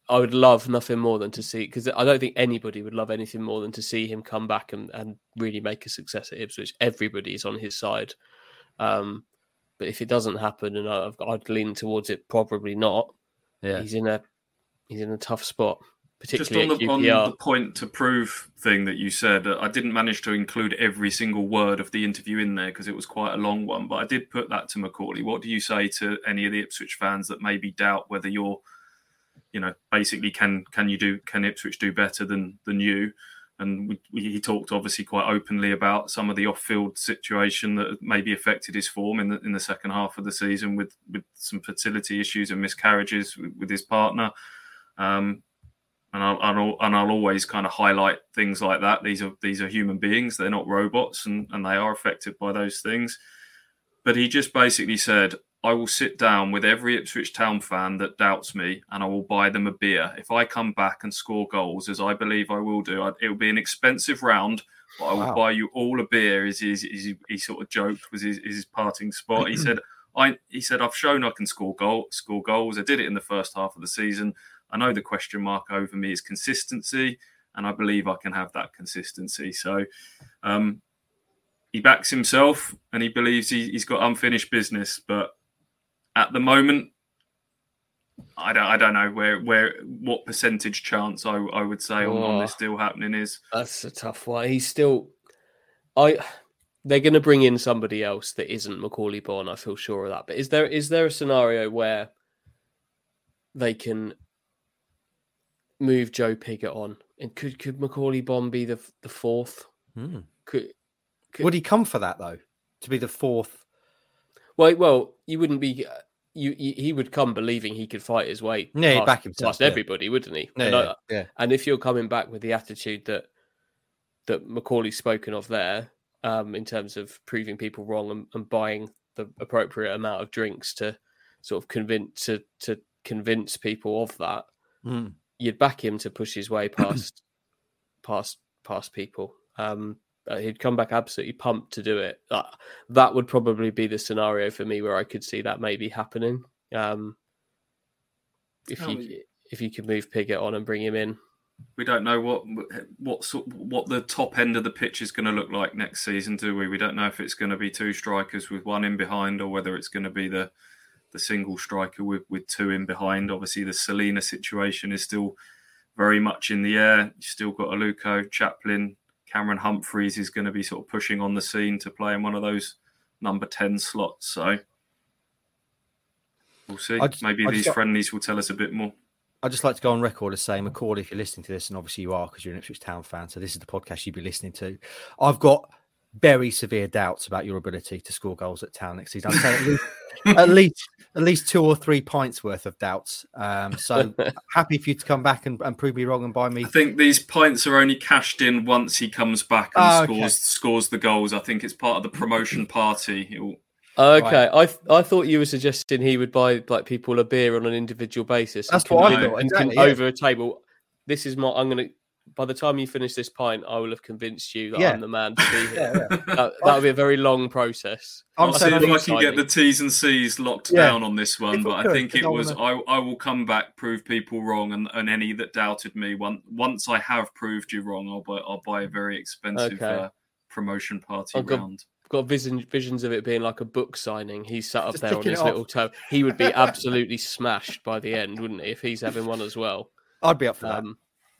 I would love nothing more than to see because I don't think anybody would love anything more than to see him come back and, and really make a success at Ipswich. Everybody's on his side. Um, but if it doesn't happen, and I've, I'd lean towards it, probably not. Yeah. He's in a he's in a tough spot, just on the, on the point to prove thing that you said, uh, I didn't manage to include every single word of the interview in there because it was quite a long one. But I did put that to Macauley. What do you say to any of the Ipswich fans that maybe doubt whether you're, you know, basically can can you do can Ipswich do better than than you? And we, we, he talked obviously quite openly about some of the off-field situation that maybe affected his form in the in the second half of the season with with some fertility issues and miscarriages with, with his partner. Um, and I'll, and I'll and I'll always kind of highlight things like that. These are these are human beings; they're not robots, and and they are affected by those things. But he just basically said, "I will sit down with every Ipswich Town fan that doubts me, and I will buy them a beer if I come back and score goals, as I believe I will do. I, it will be an expensive round." But I will Wow. buy you all a beer. Is is, is he, he sort of joked was his, his parting spot. He said, "I." He said, "I've shown I can score goal score goals. I did it in the first half of the season. I know the question mark over me is consistency, and I believe I can have that consistency. So um, he backs himself and he believes he, he's got unfinished business. But at the moment, I don't, I don't know where, where, what percentage chance I, I would say on, on this deal happening is. That's a tough one. He's still, I, they're going to bring in somebody else that isn't Macauley Bonne. I feel sure of that. But is there is there a scenario where they can move Joe Pigott on? And could could Macauley Bonne be the the fourth? Hmm. Could, could Would he come for that though? To be the fourth? well, well, you wouldn't be. uh, You, you he would come believing he could fight his way. Yeah, past, back himself, past yeah. everybody, wouldn't he? Yeah, I yeah, yeah. And if you're coming back with the attitude that that Macauley's spoken of there, um, in terms of proving people wrong and, and buying the appropriate amount of drinks to sort of convince to to convince people of that, Hmm. You'd back him to push his way past past past people. Um, uh, he'd come back absolutely pumped to do it. That that would probably be the scenario for me where I could see that maybe happening. Um, if Oh, you if you could move Pigott on and bring him in, We don't know what what sort what the top end of the pitch is going to look like next season, do we? We don't know if it's going to be two strikers with one in behind, or whether it's going to be the the single striker with with two in behind. Obviously, the Celina situation is still very much in the air. You still got Aluko, Chaplin, Cameron Humphreys is going to be sort of pushing on the scene to play in one of those number ten slots. So we'll see. Just- Maybe these got- friendlies will tell us a bit more. I'd just like to go on record as saying, McCord, if you're listening to this, and obviously you are because you're an Ipswich Town fan, so this is the podcast you'd be listening to. I've got very severe doubts about your ability to score goals at Town next season. I'd say at least, at least, at least two or three pints worth of doubts. Um, so happy for you to come back and, and prove me wrong and buy me. I think these pints are only cashed in once he comes back and Oh, okay. scores scores the goals. I think it's part of the promotion party. He'll, Okay, I th- I thought you were suggesting he would buy like people a beer on an individual basis. That's what I convin- thought, and con- exactly, yeah. over a table. This is my. I'm gonna. By the time you finish this pint, I will have convinced you that Yeah. I'm the man to be here. Yeah, yeah. that that would be a very long process. I'm I'll see saying if I I can get the T's and C's locked Yeah. down on this one. If we But I think it don't was wanna- I, I will come back, prove people wrong, and, and any that doubted me. One, once I have proved you wrong, I'll buy I'll buy a very expensive Okay. uh, promotion party I've round. I've got vision, visions of it being like a book signing. He's sat up Just there on his little off. toe. He would be absolutely smashed by the end, wouldn't he? If he's having one as well. I'd be up for that. Um,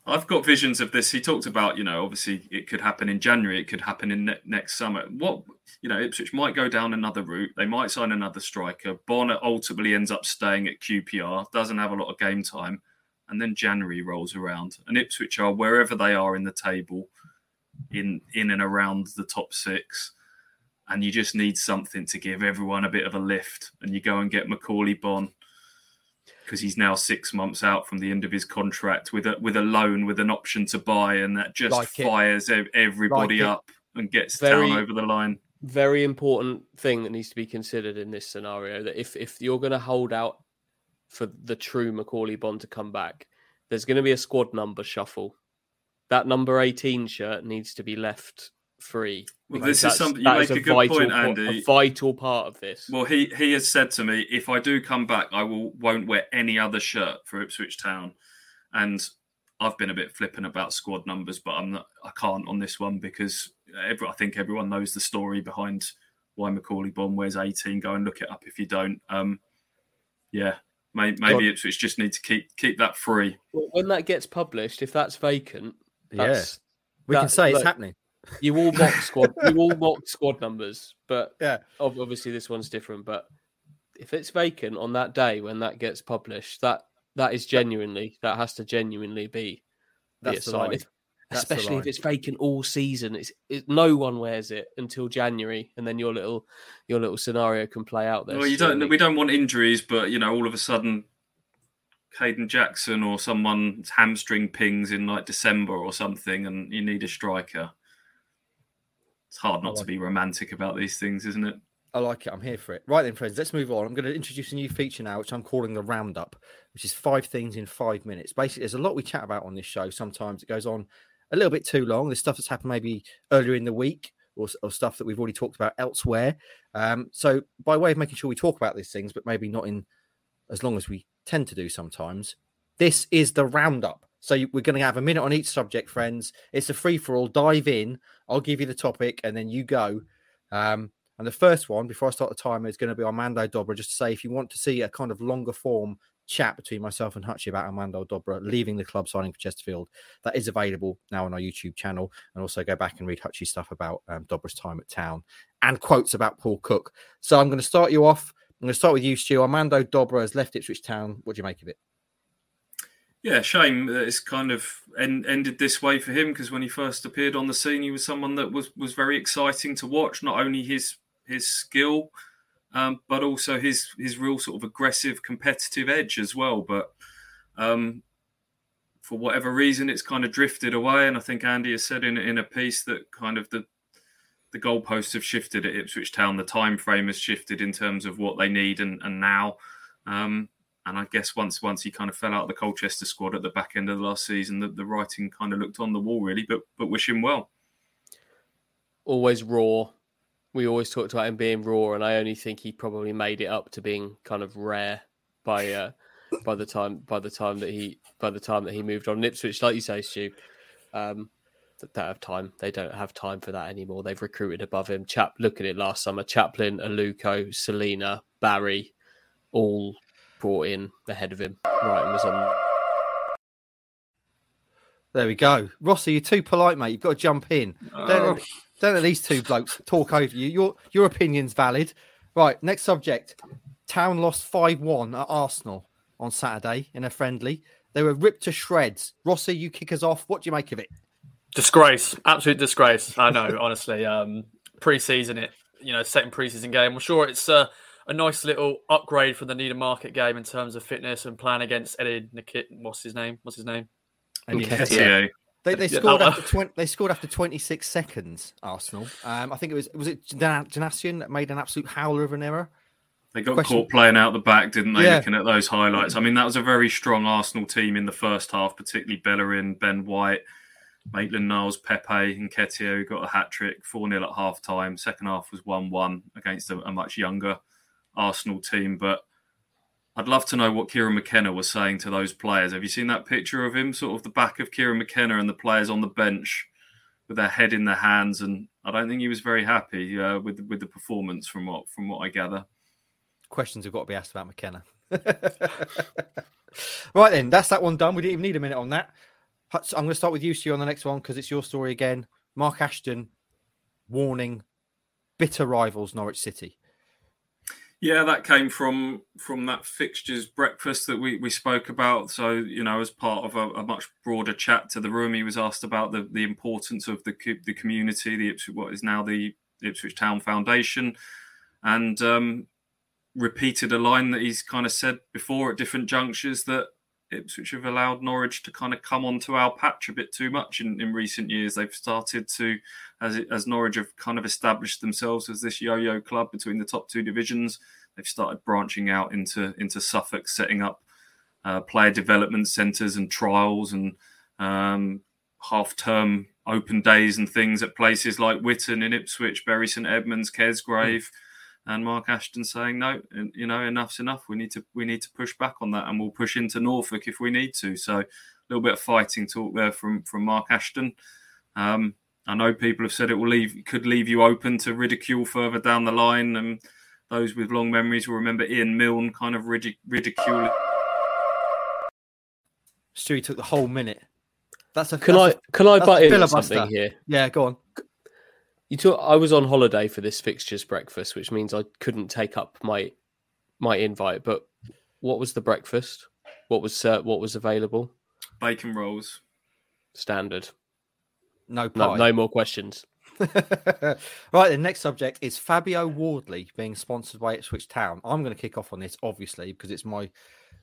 I've got visions of this. He talked about, you know, obviously it could happen in January, it could happen in ne- next summer. What, you know, Ipswich might go down another route. They might sign another striker. Bonner ultimately ends up staying at QPR, doesn't have a lot of game time, and then January rolls around, and Ipswich are wherever they are in the table, in in and around the top six. And you just need something to give everyone a bit of a lift, and you go and get Macauley Bonne because he's now six months out from the end of his contract with a with a loan with an option to buy, and that just Like fires ev- everybody Like it. up and gets Very- down over the line. very important thing that needs to be considered in this scenario that if if you're going to hold out for the true Macauley Bonne to come back, there's going to be a squad number shuffle. That number 18 shirt needs to be left free. Well, this is something you make is a good vital point, Andy. A vital part of this. Well, he he has said to me, if I do come back, I will won't wear any other shirt for Ipswich Town, and I've been a bit flippant about squad numbers, but I'm not. I can't on this one because every, I think everyone knows the story behind why Macauley Bonne wears 18. Go and look it up if you don't. Um, yeah, may, maybe Ipswich just need to keep keep that free. Well, when that gets published, if that's vacant, yeah, that's, we can that- say it's look, happening. You all mock squad. you all mock squad numbers, but Yeah. obviously this one's different. But if it's vacant on that day when that gets published, that that is genuinely that has to genuinely be be a That's the sign. line. If, the especially if it's vacant all season, it's it, no one wears it until January, and then your little your little scenario can play out there. Well, you don't. We don't want injuries, but you know, all of a sudden, Caden Jackson or someone's hamstring pings in like December or something, and you need a striker. It's hard not to be romantic about these things, isn't it? I like it. I'm here for it. Right then, friends, let's move on. I'm going to introduce a new feature now, which I'm calling the Roundup, which is five things in five minutes. Basically, there's a lot we chat about on this show. Sometimes it goes on a little bit too long. There's stuff that's happened maybe earlier in the week or, or stuff that we've already talked about elsewhere. Um, so, by way of making sure we talk about these things, but maybe not in as long as we tend to do sometimes, this is the Roundup. So, we're going to have a minute on each subject, friends. It's a free for all. Dive in. I'll give you the topic and then you go. Um, and the first one, before I start the timer, is going to be Armando Dobra. Just to say, if you want to see a kind of longer form chat between myself and Hutchie about Armando Dobra leaving the club, signing for Chesterfield. That is available now on our YouTube channel, and also go back and read Hutchie's stuff about um, Dobra's time at Town and quotes about Paul Cook. So I'm going to start you off. I'm going to start with you, Stu. Armando Dobra has left Ipswich Town. What do you make of it? Yeah, shame that it's kind of en- ended this way for him because when he first appeared on the scene, he was someone that was was very exciting to watch. Not only his his skill, um, but also his his real sort of aggressive, competitive edge as well. But um, for whatever reason, it's kind of drifted away. And I think Andy has said in in a piece that kind of the the goalposts have shifted at Ipswich Town. The time frame has shifted in terms of what they need and and now. Um, and I guess once once he kind of fell out of the Colchester squad at the back end of the last season, the, the writing kind of looked on the wall really. But but wish him well. Always raw. We always talked about him being raw, and I only think he probably made it up to being kind of rare by uh, by the time by the time that he by the time that he moved on. Ipswich, like you say, Stu, um, that don't have time. They don't have time for that anymore. They've recruited above him. Chap, look at it last summer. Chaplin, Aluko, Celina, Barry, all brought in ahead of him. Right, was on. There we go. Rossi, you're too polite, mate. You've got to jump in. Don't, let, don't let these two blokes talk over you. Your your opinion's valid. Right, next subject. Town lost 5 1 at Arsenal on Saturday in a friendly. They were ripped to shreds. Rossi, you kick us off. What do you make of it? Disgrace, absolute disgrace. I know, honestly. Um, pre-season, it you know, second pre-season game. I'm sure it's uh, a nice little upgrade from the Needham Market game in terms of fitness and plan against Eddie Nikit. What's his name? What's his name? Nketiah. They, they scored oh, after 20, they scored after 26 seconds. Arsenal. Um, I think it was was it Jan- Janasian that made an absolute howler of an error. They got Question- caught playing out the back, didn't they? Yeah. Looking at those highlights. I mean, that was a very strong Arsenal team in the first half, particularly Bellerin, Ben White, Maitland Niles, Pepe, and Ketia, who got a hat trick, 4 0 at half time. Second half was 1 1 against a, a much younger Arsenal team. But I'd love to know what Kieran McKenna was saying to those players. Have you seen that picture of him? Sort of the back of Kieran McKenna and the players on the bench with their head in their hands. And I don't think he was very happy uh, with, with the performance from what, from what I gather. Questions have got to be asked about McKenna. right then, that's that one done. We didn't even need a minute on that. I'm going to start with you, Stu, on the next one because it's your story again. Mark Ashton warning bitter rivals Norwich City. Yeah, that came from from that fixtures breakfast that we, we spoke about. So you know, as part of a, a much broader chat to the room, he was asked about the, the importance of the the community, the Ipswich, what is now the Ipswich Town Foundation, and um, repeated a line that he's kind of said before at different junctures that Ipswich have allowed Norwich to kind of come onto our patch a bit too much in, in recent years. They've started to, as as Norwich have kind of established themselves as this yo-yo club between the top two divisions. They've started branching out into into Suffolk, setting up uh, player development centres and trials and um, half-term open days and things at places like Whitton in Ipswich, Bury St Edmunds, Kesgrave and Mark Ashton saying no, en- you know, enough's enough. We need to we need to push back on that, and we'll push into Norfolk if we need to. So a little bit of fighting talk there from from Mark Ashton. Um, I know people have said it will leave could leave you open to ridicule further down the line, and those with long memories will remember Ian Milne kind of ridic- ridiculing. Stewie took the whole minute. That's a Can I that's a- can I butt in something here? yeah, go on. You took. I was on holiday for this fixtures breakfast, which means I couldn't take up my my invite. But what was the breakfast? What was uh, what was available? Bacon rolls. Standard. No No, pie. no more questions. right, the next subject is Fabio Wardley being sponsored by Ipswich Town. I'm going to kick off on this, obviously, because it's my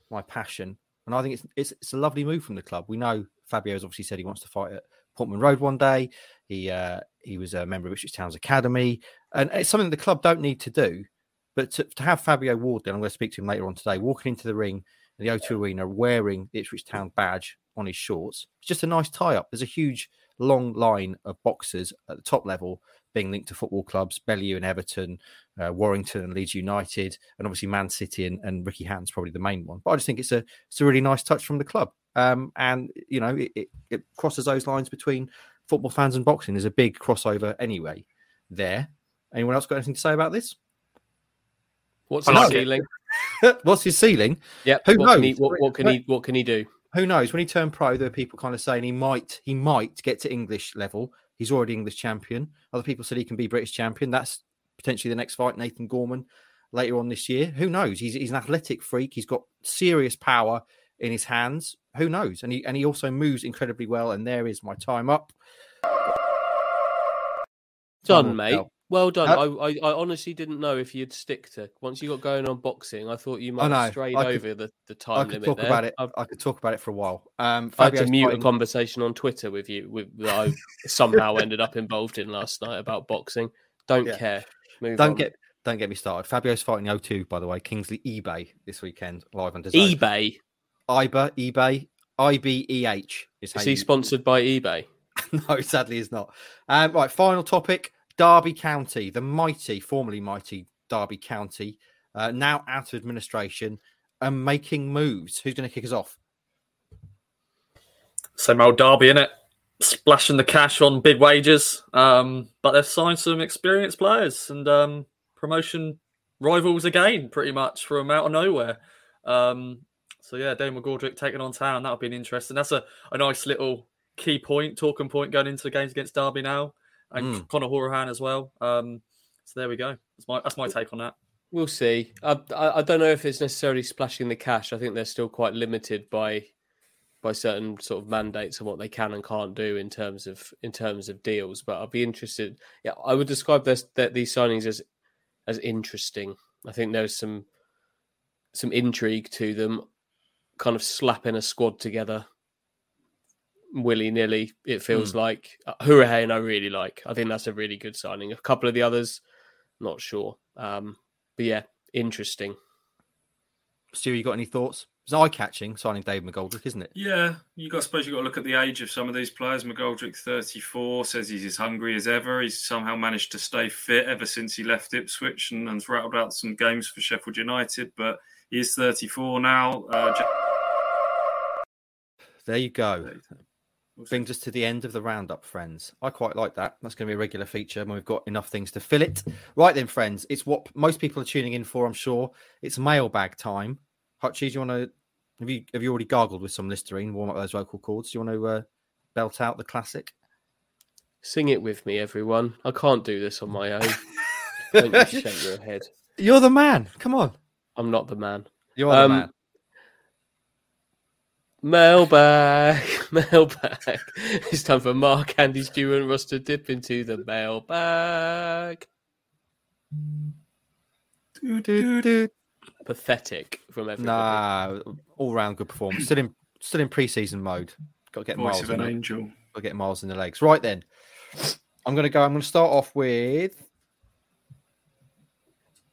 my passion, and I think it's it's, it's a lovely move from the club. We know Fabio's obviously said he wants to fight at Portman Road one day. He uh, he was a member of Ipswich Town's academy, and it's something the club don't need to do. But to, to have Fabio Ward, then I'm going to speak to him later on today, walking into the ring in the O2 Arena wearing the Ipswich Town badge on his shorts, it's just a nice tie up. There's a huge long line of boxers at the top level being linked to football clubs, Bellew and Everton, uh, Warrington and Leeds United, and obviously Man City and, and Ricky Hatton's probably the main one. But I just think it's a it's a really nice touch from the club. Um, and you know, it, it, it crosses those lines between football fans and boxing. There's a big crossover anyway there. Anyone else got anything to say about this? What's I the like ceiling? What's his ceiling? Yeah. Who what Can he, knows? what, what can he? What can he do? Who knows? When he turned pro, there were people kind of saying he might, he might get to English level. He's already English champion. Other people said he can be British champion. That's potentially the next fight, Nathan Gorman, later on this year. Who knows? He's, he's an athletic freak. He's got serious power in his hands. Who knows? And he and he also moves incredibly well. And there is my time up. Done, Final mate. bell. Well done. Uh, I, I, I honestly didn't know if you'd stick to once you got going on boxing. I thought you might have strayed I could- over the, the I time could limit talk there. about it. I've, I could talk about it for a while. Um, I had to mute a conversation on Twitter with you with, that I somehow ended up involved in last night about boxing. Don't Yeah. care. Move Don't on. get don't get me started. Fabio's fighting O2, by the way. Kingsley Ibeh this weekend live on eBay. IBA, eBay, I B E H is Is he sponsored by eBay? no, sadly, is not. Um, right, final topic: Derby County, the mighty, formerly mighty Derby County, uh, now out of administration and making moves. Who's going to kick us off? Same old Derby in it, splashing the cash on big wages. Um, but they've signed some experienced players and um, promotion rivals again, pretty much from out of nowhere. Um, so yeah, Dave McGoldrick taking on town. That'll be an interesting. That's a, a nice little key point, talking point going into the games against Derby now, and Mm. Conor Hourihane as well. Um, so there we go. That's my that's my take on that. We'll see. I, I I don't know if it's necessarily splashing the cash. I think they're still quite limited by by certain sort of mandates and what they can and can't do in terms of in terms of deals. But I'd be interested. Yeah, I would describe this that these signings as as interesting. I think there's some some intrigue to them, kind of slapping a squad together willy nilly. It feels like uh, Hourihane I really like. I think that's a really good signing. A couple of the others, not sure. Um, but yeah, interesting. Stu, you got any thoughts? It's eye catching signing Dave McGoldrick, isn't it? Yeah, you got. suppose you got to look at the age of some of these players. McGoldrick, thirty-four, says he's as hungry as ever. He's somehow managed to stay fit ever since he left Ipswich and, and rattled out some games for Sheffield United. But he is thirty-four now. Uh, There you go. Brings us to the end of the roundup, friends. I quite like that. That's going to be a regular feature when we've got enough things to fill it. Right then, friends, it's what most people are tuning in for, I'm sure. It's mailbag time. Hutchie, do you want to have you have you already gargled with some Listerine, warm up those vocal cords? Do you want to uh, belt out the classic? Sing it with me, everyone. I can't do this on my own. Don't you shake your head. You're the man. Come on. I'm not the man. You are Um, the man. Mailbag, mailbag. It's time for Mark, Andy, Stu, and Russ to dip into the mailbag. Pathetic from everybody. Nah, all round good performance. Still in still in preseason mode. Got to get Voice miles of an it. angel. Got to get miles in the legs. Right then, I'm going to go. I'm going to start off with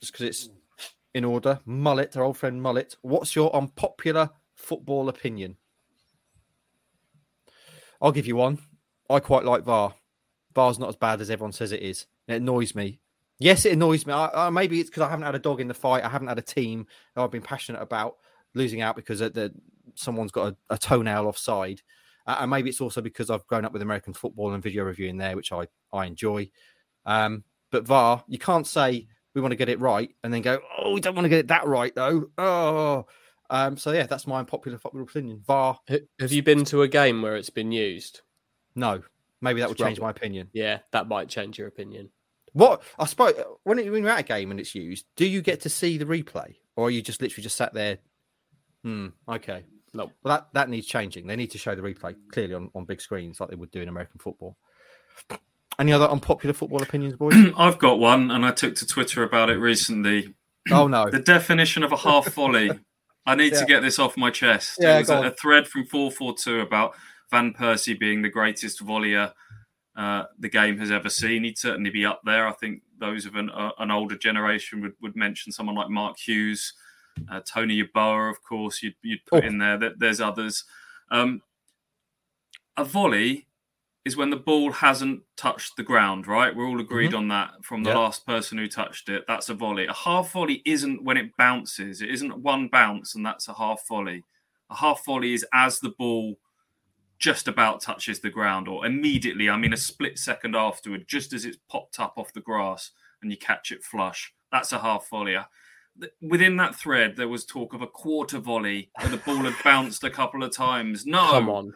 just because it's in order. Mullet, our old friend Mullet. What's your unpopular football opinion? I'll give you one. I quite like VAR. VAR's not as bad as everyone says it is. It annoys me. Yes, it annoys me. I, I, maybe it's because I haven't had a dog in the fight. I haven't had a team that I've been passionate about losing out because the, someone's got a, a toenail offside. Uh, and maybe it's also because I've grown up with American football and video reviewing there, which I, I enjoy. Um, but VAR, you can't say we want to get it right and then go, oh, we don't want to get it that right, though. Oh, um, so yeah, that's my unpopular football opinion. VAR, H- Have you been to a game where it's been used? no. Maybe that It's would change rubbish. my opinion. Yeah, that might change your opinion. What I suppose when, when you're at a game and it's used, do you get to see the replay, or are you just literally just sat there? Hmm. Okay. No. Well, that that needs changing. They need to show the replay clearly on, on big screens like they would do in American football. Any other unpopular football opinions, boys? I've got one, and I took to Twitter about it recently. oh no. The definition of a half volley. I need Yeah. to get this off my chest. Yeah, it was a, a thread from 442 about Van Persie being the greatest volleyer uh, the game has ever seen. He'd certainly be up there. I think those of an, uh, an older generation would, would mention someone like Mark Hughes, uh, Tony Yeboah, of course, you'd, you'd put Oh. in there. There- There's others. Um, a volley is when the ball hasn't touched the ground, right? We're all agreed mm-hmm. on that from the Yep. last person who touched it. That's a volley. A half volley isn't when it bounces, it isn't one bounce, and that's a half volley. A half volley is as the ball just about touches the ground or immediately, I mean, a split second afterward, just as it's popped up off the grass and you catch it flush. That's a half volley. Uh, within that thread, there was talk of a quarter volley where the ball had bounced a couple of times. No, Come on.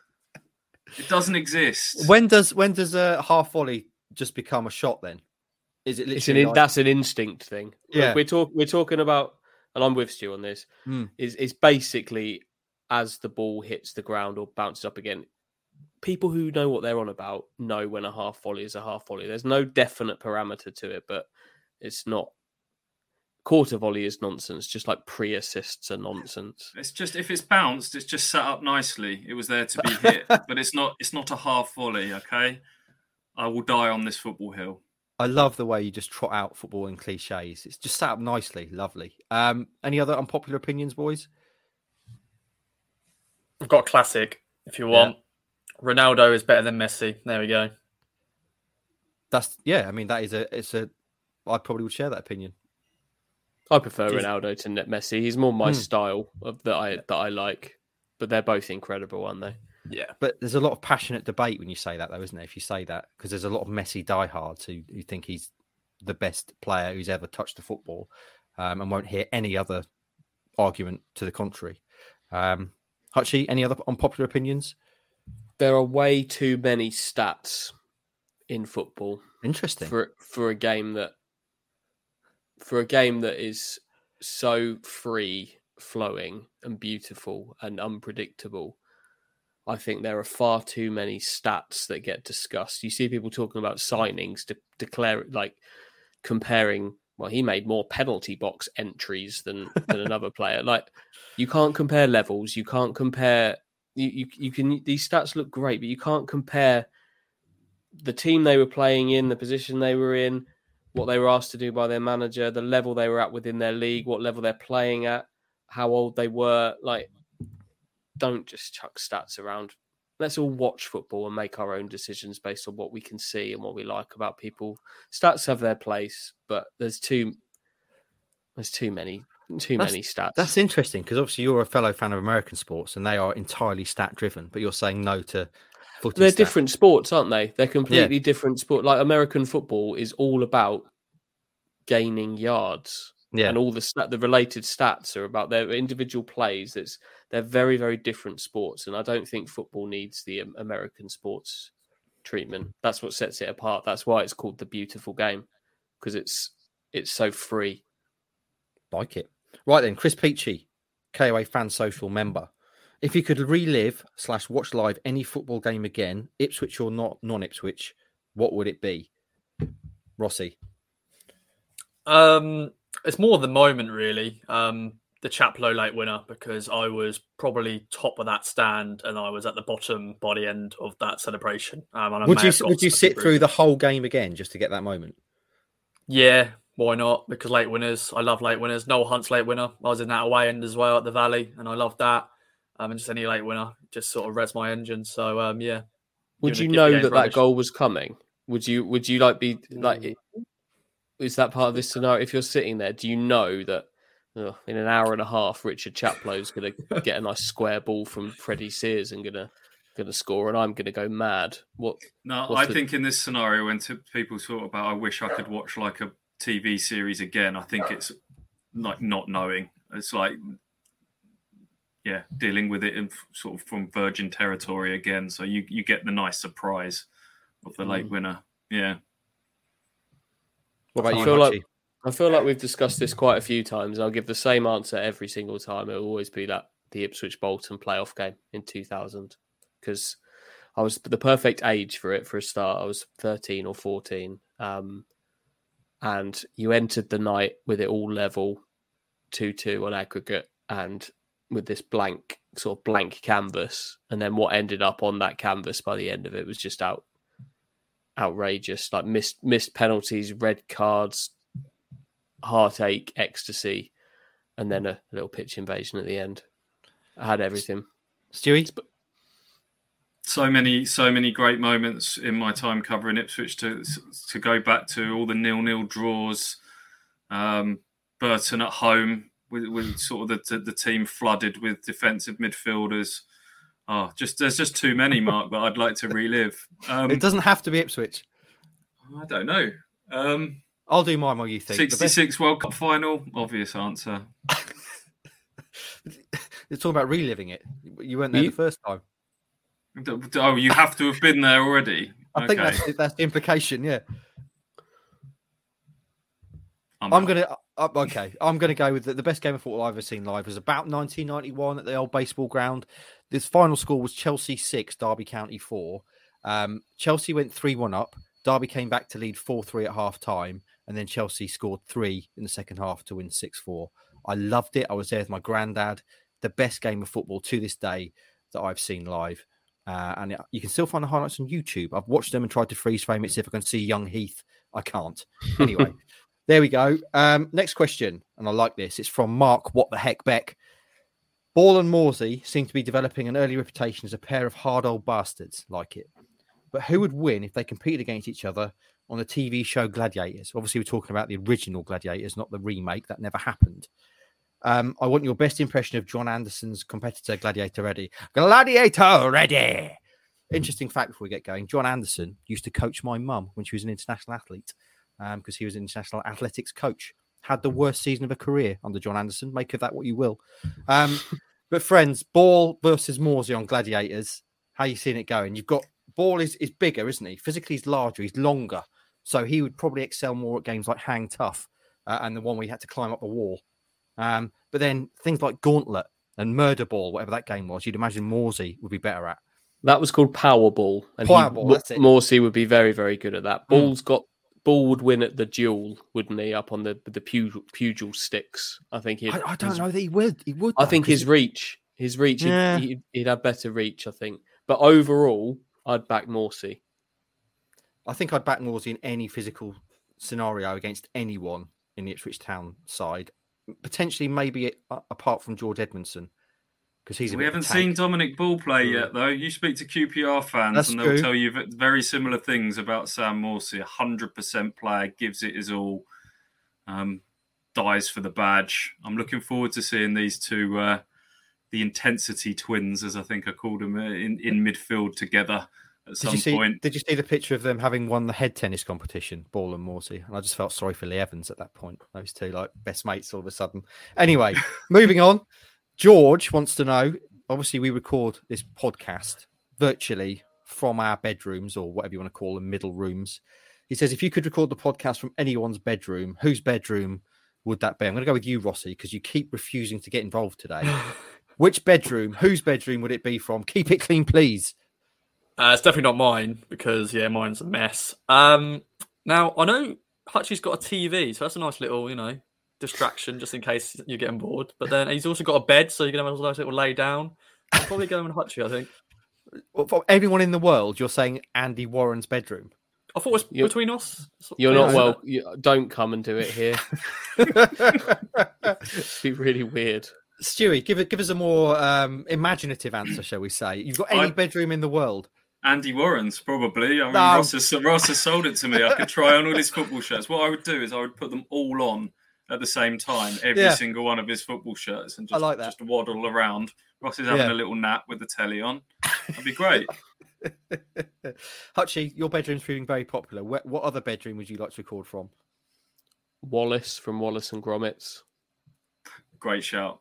It doesn't exist. When does when does a half volley just become a shot? Then is it It's an like- that's an instinct thing. Look, Yeah. we're talk we're talking about, and I'm with Stu on this. Mm. Is is basically as the ball hits the ground or bounces up again. People who know what they're on about know when a half volley is a half volley. There's no definite parameter to it, but it's not. Quarter volley is nonsense, just like pre assists are nonsense. It's just if it's bounced, it's just set up nicely. It was there to be hit, but it's not. It's not a half volley. Okay, I will die on this football hill. I love the way you just trot out football in cliches. It's just set up nicely, lovely. Um, any other unpopular opinions, boys? I've got a classic if you want. Ronaldo is better than Messi. There we go. That's yeah. I mean, that is a. It's a. I probably would share that opinion. I prefer He's- Ronaldo to Net Messi. He's more my Hmm. style of that I that I like. But they're both incredible, aren't they? Yeah. But there's a lot of passionate debate when you say that, though, isn't there? If you say that, because there's a lot of Messi diehards who, who think he's the best player who's ever touched the football, um, and won't hear any other argument to the contrary. Um, Hutchie, any other unpopular opinions? There are way too many stats in football Interesting. for for a game that for a game that is so free flowing and beautiful and unpredictable i think there are far too many stats that get discussed. You see people talking about signings to declare like comparing well he made more penalty box entries than than another player. Like you can't compare levels you can't compare you, you you can these stats look great but you can't compare the team they were playing in, the position they were in, what they were asked to do by their manager, the level they were at within their league, what level they're playing at, how old they were. Like, don't just chuck stats around. Let's all watch football and make our own decisions based on what we can see and what we like about people. Stats have their place, but there's too there's too many too That's- many stats. That's interesting because obviously you're a fellow fan of American sports and they are entirely stat driven, but you're saying no to. They're stat. different sports, aren't they? They're completely different sport. Like American football is all about gaining yards, Yeah. and all the stat, the related stats are about their individual plays. It's they're very very different sports, and I don't think football needs the um, American sports treatment. That's what sets it apart. That's why it's called the beautiful game because it's it's so free. Like it. Right then, Chris Peachy, KOA fan social member. If you could relive slash watch live any football game again, Ipswich or not non Ipswich, what would it be? Rossi. Um, it's more the moment, really. Um, the Chaplow late winner because I was probably top of that stand and I was at the bottom by the end of that celebration. Um, and I Would you would you sit through the whole game again just to get that moment? Yeah, why not? Because late winners, I love late winners. Noel Hunt's late winner. I was in that away end as well at the Valley, and I loved that. Um, and just any late winner just sort of revs my engine. So um, yeah. Would you know game's that that goal was coming? Would you would you like be like is that part of this scenario? If you're sitting there, do you know that oh, in an hour and a half, Richard Chaplow's going to get a nice square ball from Freddie Sears and gonna gonna score, and I'm going to go mad? What? No, I the- think in this scenario, when t- people talk about, I wish I could watch like a TV series again. I think it's like not knowing. It's like, yeah, dealing with it in sort of from virgin territory again. So you you get the nice surprise of the late winner. Yeah, What about I you, feel like- I feel like we've discussed this quite a few times. I'll give the same answer every single time. It'll always be that the Ipswich Bolton playoff game in 2000 because I was the perfect age for it for a start. I was 13 or 14. Um, and you entered the night with it all level 2 2 on aggregate and with this blank, sort of blank canvas. And then what ended up on that canvas by the end of it was just out outrageous like missed missed penalties red cards heartache, ecstasy, and then a little pitch invasion at the end. I had everything. Stewie? so many so many great moments in my time covering Ipswich to to go back to all the nil nil draws, um, Burton at home with, with sort of the, the team flooded with defensive midfielders. Oh, just there's just too many, Mark, that I'd like to relive. Um, it doesn't have to be Ipswich. I don't know. Um, I'll do mine while you think. The best- 66 World Cup final, obvious answer. You're talking about reliving it. You weren't there You- the first time. Oh, you have to have been there already. I think that's that's the implication. Yeah, I'm I'm gonna. Uh, okay, I'm gonna go with the, the best game of football I've ever seen live was about 1991 at the old baseball ground. This final score was Chelsea six, Derby County four. Um, Chelsea went three one up. Derby came back to lead four three at half time, and then Chelsea scored three in the second half to win six four. I loved it. I was there with my granddad. The best game of football to this day that I've seen live. Uh, and you can still find the highlights on YouTube. I've watched them and tried to freeze frame it, see if I can see young Heath. I can't. Anyway, there we go. Um, next question, and I like this. It's from Mark. What the heck, Beck? Ball and Morsy seem to be developing an early reputation as a pair of hard old bastards. Like it, but who would win if they competed against each other on the TV show Gladiators? Obviously, we're talking about the original Gladiators, not the remake. That never happened. Um, I want your best impression of John Anderson's competitor, Gladiator Ready. Gladiator Ready. Interesting fact before we get going: John Anderson used to coach my mum when she was an international athlete, because he was an international athletics coach. Had the worst season of a career under John Anderson. Make of that what you will. Um, but friends, Ball versus Morsy on Gladiators. How you seeing it going? You've got Ball is is bigger, isn't he? Physically, he's larger. He's longer, so he would probably excel more at games like Hang Tough uh, and the one where you had to climb up a wall. Um, but then things like Gauntlet and Murder Ball, whatever that game was, you'd imagine Morsy would be better at. That was called Powerball, and Powerball, he, that's it. Morsy would be very, very good at that. Hmm. Ball's got Ball would win at the duel, wouldn't he? Up on the the pugil, pugil sticks, I think. He'd, I, I don't his- know that he would. He would. I though, think 'cause his he- reach, his reach, he'd- Yeah. he'd, he'd have better reach. I think, but overall, I'd back Morsy. I think I'd back Morsy in any physical scenario against anyone in the Ipswich Town side. Potentially, maybe apart from George Edmundson, because he's. We haven't seen. Dominic Ball play Mm. yet, though. You speak to QPR fans, That's and they'll true. tell you very similar things about Sam Morsy. Hundred percent player, gives it his all, um, dies for the badge. I'm looking forward to seeing these two, uh, the intensity twins, as I think I called them, uh, in in midfield together at Did some you see? point. Did you see the picture of them having won the head tennis competition, Ball and Morsy? And I just felt sorry for Lee Evans at that point. Those two like best mates all of a sudden. Anyway, moving on. George wants to know. Obviously, we record this podcast virtually from our bedrooms or whatever you want to call them, middle rooms. He says, if you could record the podcast from anyone's bedroom, whose bedroom would that be? I'm going to go with you, Rossi, because you keep refusing to get involved today. Which bedroom? Whose bedroom would it be from? Keep it clean, please. Uh, it's definitely not mine because yeah, mine's a mess. Um, now I know Hutchie's got a TV, so that's a nice little, you know, distraction just in case you're getting bored. But then he's also got a bed, so you can have a nice little lay down. I'm probably going with Hutchie. I think. Well, For everyone in the world, you're saying Andy Warren's bedroom. I thought it was You're- between us. You're yeah, not so well. You, don't come and do it here. It'd be really weird. Stewie, give it, give us a more um, imaginative answer, shall we say? You've got any I- bedroom in the world. Andy Warren's probably. I mean, No. Ross, has, Ross has sold it to me. I could try on all his football shirts. What I would do is I would put them all on at the same time, every Yeah. single one of his football shirts, and I just, like that. just waddle around. Ross is having Yeah. a little nap with the telly on. That'd be great. Hutchie, your bedroom's proving very popular. What, what other bedroom would you like to record from? Wallace from Wallace and Gromit's. great shout.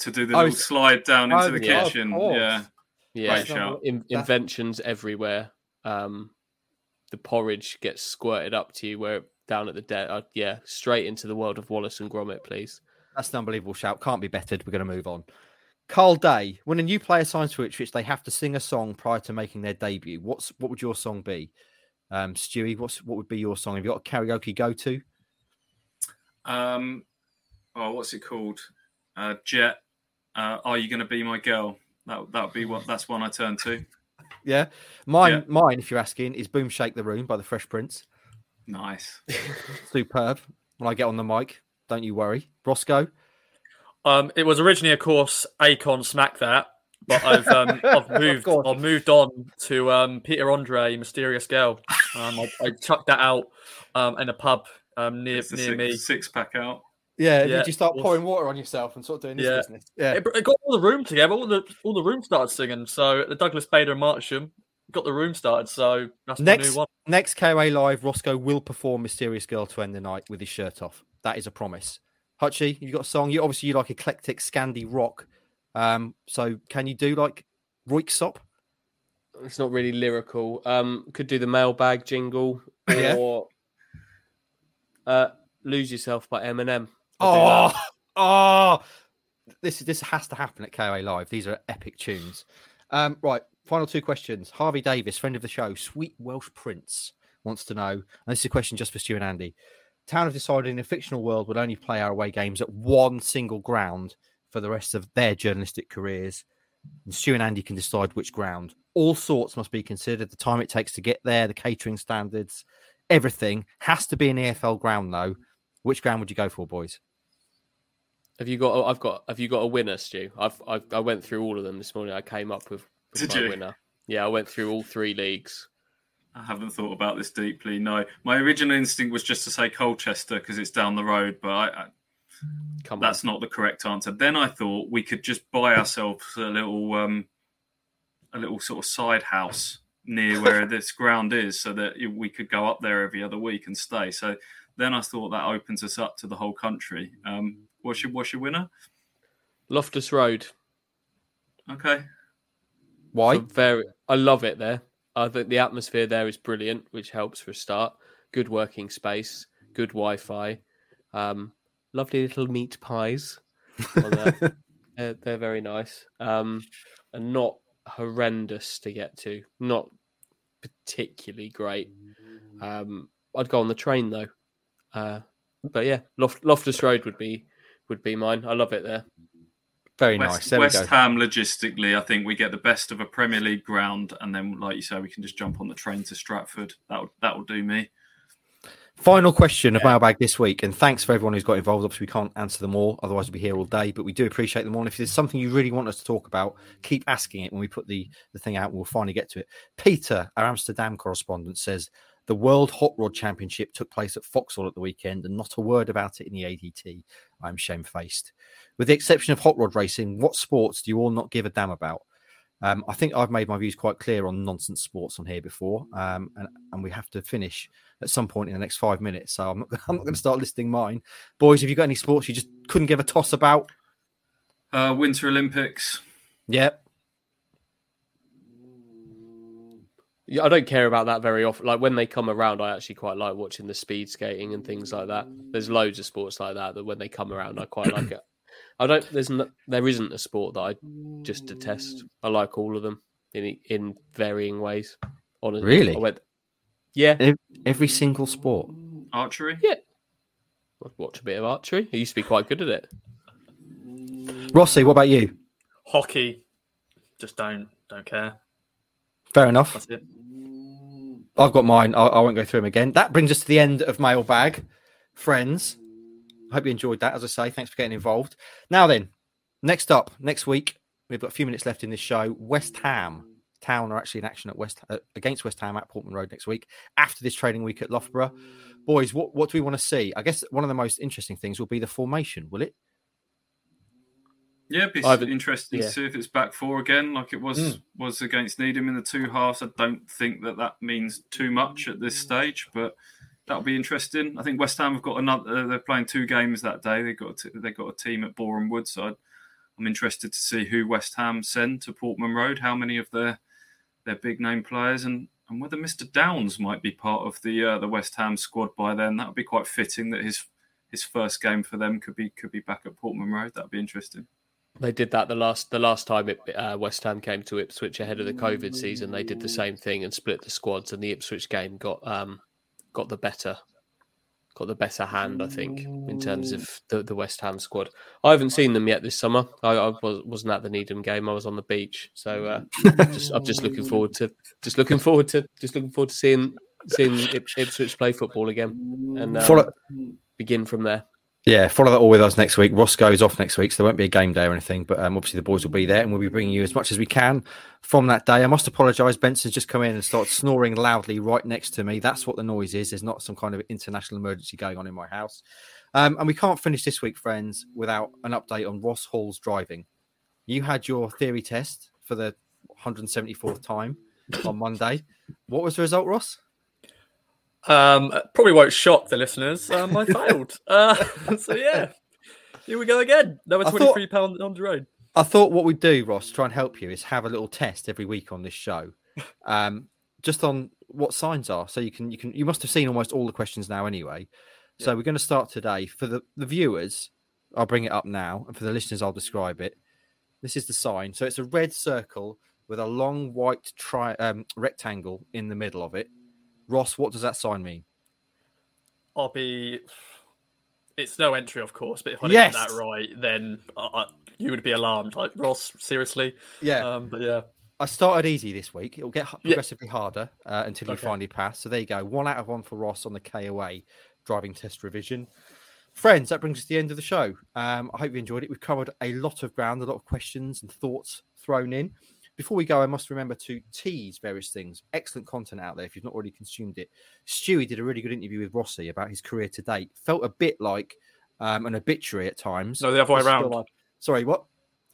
To do the Oh, little slide down into Oh, the yeah, kitchen. Yeah. Yeah, Great shout. in, inventions everywhere. Um, the porridge gets squirted up to you where down at the deck. Uh, yeah, straight into the world of Wallace and Gromit, please. That's an unbelievable shout. Can't be bettered. We're going to move on. Carl Day, when a new player signs for Ipswich, they have to sing a song prior to making their debut. What's what would your song be? Um, Stewie, what's what would be your song? Have you got a karaoke go to? Um, oh, what's it called? Uh, Jet. Uh, Are you going to be my girl? That that would be what. That's one I turn to. Yeah, mine, Yeah. mine. If you're asking, is "Boom Shake the Room" by the Fresh Prince. Nice. Superb. When I get on the mic, don't you worry. Roscoe. Um, it was originally, of course, Akon Smack That, but I've um, I've moved. I've moved on to um, Peter Andre, Mysterious Girl. Um, I, I chucked that out um, in a pub um, near It's near six, me. six pack out. Yeah, Yeah, did you start pouring water on yourself and sort of doing this Yeah. business? Yeah. It, it got all the room together. All the all the room started singing. So the Douglas Bader and Marcham, got the room started, so that's my Next, new one. next KOA Live, Roscoe will perform Mysterious Girl to end the night with his shirt off. That is a promise. Hutchie, you got a song? You obviously you like eclectic Scandi rock. Um, so can you do like Röyksopp? It's not really lyrical. Um, could do the mailbag jingle Yeah. or uh, "Lose Yourself" by Eminem. I'll Oh, oh, this this has to happen at KOA Live. These are epic tunes. Um, right, final two questions. Harvey Davis, friend of the show, sweet Welsh prince, wants to know, and this is a question just for Stu and Andy. Town have decided in a fictional world would only play our away games at one single ground for the rest of their journalistic careers. And Stu and Andy can decide which ground. All sorts must be considered. The time it takes to get there, the catering standards, everything has to be an EFL ground though. Which ground would you go for, boys? Have you got? I've got. Have you got a winner, Stu? I've. I, I went through all of them this morning. I came up with Did my you? winner. Yeah, I went through all three leagues. I haven't thought about this deeply. No, my original instinct was just to say Colchester because it's down the road, but I, I, Come that's not the correct answer. Then I thought we could just buy ourselves a little, um, a little sort of side house near where this ground is, so that we could go up there every other week and stay. So then I thought that opens us up to the whole country. Um, what's your what's your winner? Loftus Road. Okay, Why? Very. I love it there. I think the atmosphere there is brilliant, which helps for a start. Good working space, good Wi-Fi, um, lovely little meat pies. they're, they're very nice, um, and not horrendous to get to. Not particularly great. Um, I'd go on the train though. Uh, but yeah, Loft, Loftus Road would be would be mine. I love it there. Very West, nice. There West we. Ham logistically, I think we get the best of a Premier League ground, and then, like you say, we can just jump on the train to Stratford. That would that will do me. Final question of Mailbag this week, and thanks for everyone who's got involved. Obviously, we can't answer them all, otherwise we'll be here all day. But we do appreciate them all. And if there's something you really want us to talk about, keep asking it when we put the the thing out. We'll finally get to it. Peter, our Amsterdam correspondent, says the World Hot Rod Championship took place at Foxhall at the weekend, and not a word about it in the ADT. I'm shamefaced. With the exception of hot rod racing, what sports do you all not give a damn about? Um, I think I've made my views quite clear on nonsense sports on here before, um, and, and we have to finish at some point in the next five minutes. So I'm not, I'm not going to start listing mine. Boys, have you got any sports you just couldn't give a toss about? Uh, Winter Olympics. Yep. Yeah, I don't care about that very often. Like when they come around, I actually quite like watching the speed skating and things like that. There's loads of sports like that that when they come around, I quite like it. I don't. There's no, there isn't a sport that I just detest. I like all of them in in varying ways. Honestly, Really? I went, yeah, Every single sport. Archery. yeah. I'd watch a bit of archery. I used to be quite good at it. Rossi, what about you? Hockey, just don't don't care. Fair enough. That's it. I've got mine. I, I won't go through them again. That brings us to the end of mailbag, friends. I hope you enjoyed that. As I say, thanks for getting involved. Now then, next up, next week, we've got a few minutes left in this show. West Ham Town are actually in action at West uh, against West Ham at Portman Road next week. After this trading week at Loughborough, boys, what what do we want to see? I guess one of the most interesting things will be the formation. Will it? Yeah, it'd be I haven't- interesting yeah. to see if it's back four again, like it was Mm. was against Needham in the two halves. I don't think that that means too much at this stage, but that'll be interesting. I think West Ham have got another. Uh, they're playing two games that day. They got t- they got a team at Boreham Wood, so I'd, I'm interested to see who West Ham send to Portman Road. How many of their their big name players and. And whether Mr. Downes might be part of the uh, the West Ham squad by then, that would be quite fitting. That his his first game for them could be could be back at Portman Road. That'd be interesting. They did that the last the last time it, uh, West Ham came to Ipswich ahead of the COVID season. They did the same thing and split the squads, and the Ipswich game got um got the better got the better hand, I think, in terms of the, the West Ham squad. I haven't seen them yet this summer. I, I was, wasn't at the Needham game. I was on the beach, so uh, just, I'm just looking forward to just looking forward to just looking forward to seeing seeing Ip- Ipswich play football again and uh, begin from there. Yeah, follow that all with us next week. Ross goes off next week, so there won't be a game day or anything. But um, obviously, the boys will be there, and we'll be bringing you as much as we can from that day. I must apologise. Benson's just come in and started snoring loudly right next to me. That's what the noise is. There's not some kind of international emergency going on in my house. Um, and we can't finish this week, friends, without an update on Ross Halls' driving. You had your theory test for the 174th time. on Monday. What was the result, Ross? Um, probably won't shock the listeners. Um, I failed. Uh, so yeah, here we go again. Another I thought- twenty-three pound on the road. I thought what we'd do, Ross, to try and help you, is have a little test every week on this show, um, just on what signs are. So you can you can you must have seen almost all the questions now anyway. So we're going to start today for the the viewers. I'll bring it up now, and for the listeners, I'll describe it. This is the sign. So it's a red circle with a long white tri- um, rectangle in the middle of it. Ross, what does that sign mean? I'll be. It's no entry, of course, but if I Yes. didn't get that right, then I, you would be alarmed. Like Ross, seriously. Yeah, Um, but yeah, I started easy this week. It'll get h- Yeah. progressively harder uh, until you Okay. finally pass. So there you go. One out of one for Ross on the KOA driving test revision. Friends, that brings us to the end of the show. Um, I hope you enjoyed it. We've covered a lot of ground, a lot of questions and thoughts thrown in. Before we go, I must remember to tease various things. Excellent content out there if you've not already consumed it. Stewie did a really good interview with Rossi about his career to date. Felt a bit like um, an obituary at times. no, the other way around. like- Sorry, what?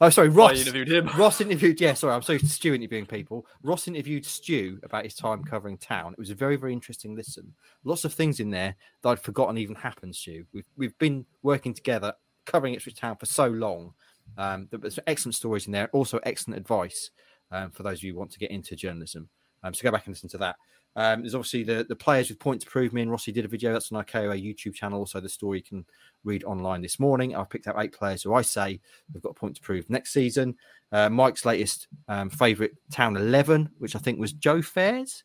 Oh, sorry, I Ross. interviewed him. Ross interviewed, yeah, sorry, I'm so Stu interviewing people. Ross interviewed Stu about his time covering town. It was a very, very interesting listen. Lots of things in there that I'd forgotten even happened, Stu. We've we've been working together covering Ipswich Town for so long. Um, there- there's excellent stories in there, also excellent advice um, for those of you who want to get into journalism. Um, so go back and listen to that. Um, there's obviously the, the players with points to prove. Me and Rossi did a video that's on our KOA YouTube channel. Also, the story you can read online this morning. I've picked out eight players who I say have got a point to prove next season. Uh, Mike's latest um, favourite town 11, which I think was Joe Fairs,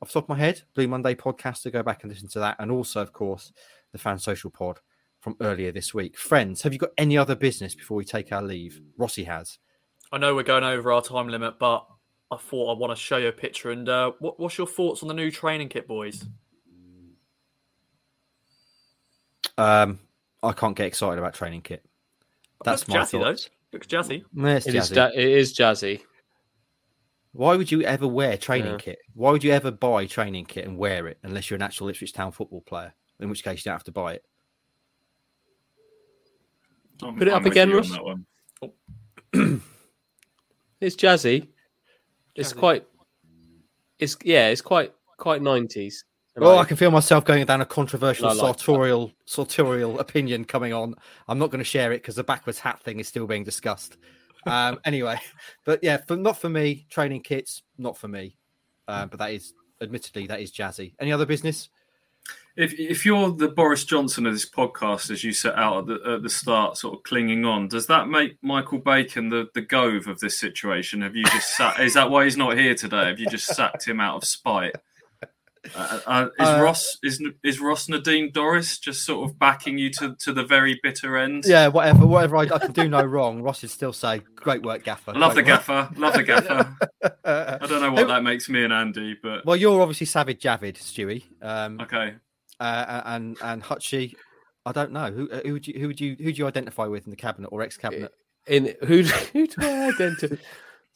off top of my head. Blue Monday podcast to go back and listen to that. And also, of course, the Fan Social Pod from earlier this week. Friends, have you got any other business before we take our leave? Rossi has. I know we're going over our time limit, but I thought I want to show you a picture. And uh, what, what's your thoughts on the new training kit, boys? Um, I can't get excited about training kit. That's my jazzy, thoughts. though. Looks jazzy. Yeah, it's It is, jazzy. ja- it is jazzy. Why would you ever wear training Yeah. kit? Why would you ever buy training kit and wear it unless you're an actual Ipswich Town football player? In which case, you don't have to buy it. I'm- Put it I'm up again, you on Ross. that one. It's jazzy. It's Jazzy. quite. It's yeah. It's quite quite nineties. Oh, I can feel myself going down a controversial I like that. sartorial sartorial opinion coming on. I'm not going to share it because the backwards hat thing is still being discussed. Um, anyway, but yeah, for not for me. Training kits, not for me. Um, but that is, admittedly, that is jazzy. Any other business? If if you're the Boris Johnson of this podcast, as you set out at the, at the start, sort of clinging on, does that make Michael Bacon the, the Gove of this situation? Have you just sat, is that why he's not here today? Have you just sacked him out of spite? Uh, uh, is Uh, Ross is is Ross Nadine Dorries just sort of backing you to, to the very bitter end? Yeah, whatever, whatever I, I can do no wrong. Ross would still say, "Great work, Gaffer." Love the work." gaffer. Love the gaffer. Uh, I don't know what that makes me and Andy, but well, you're obviously Sajid Javid, Stewie. Um, okay. Uh, and and Hutchie. I don't know who uh, who would you who would you who do you identify with in the cabinet or ex cabinet? In who who do I identify?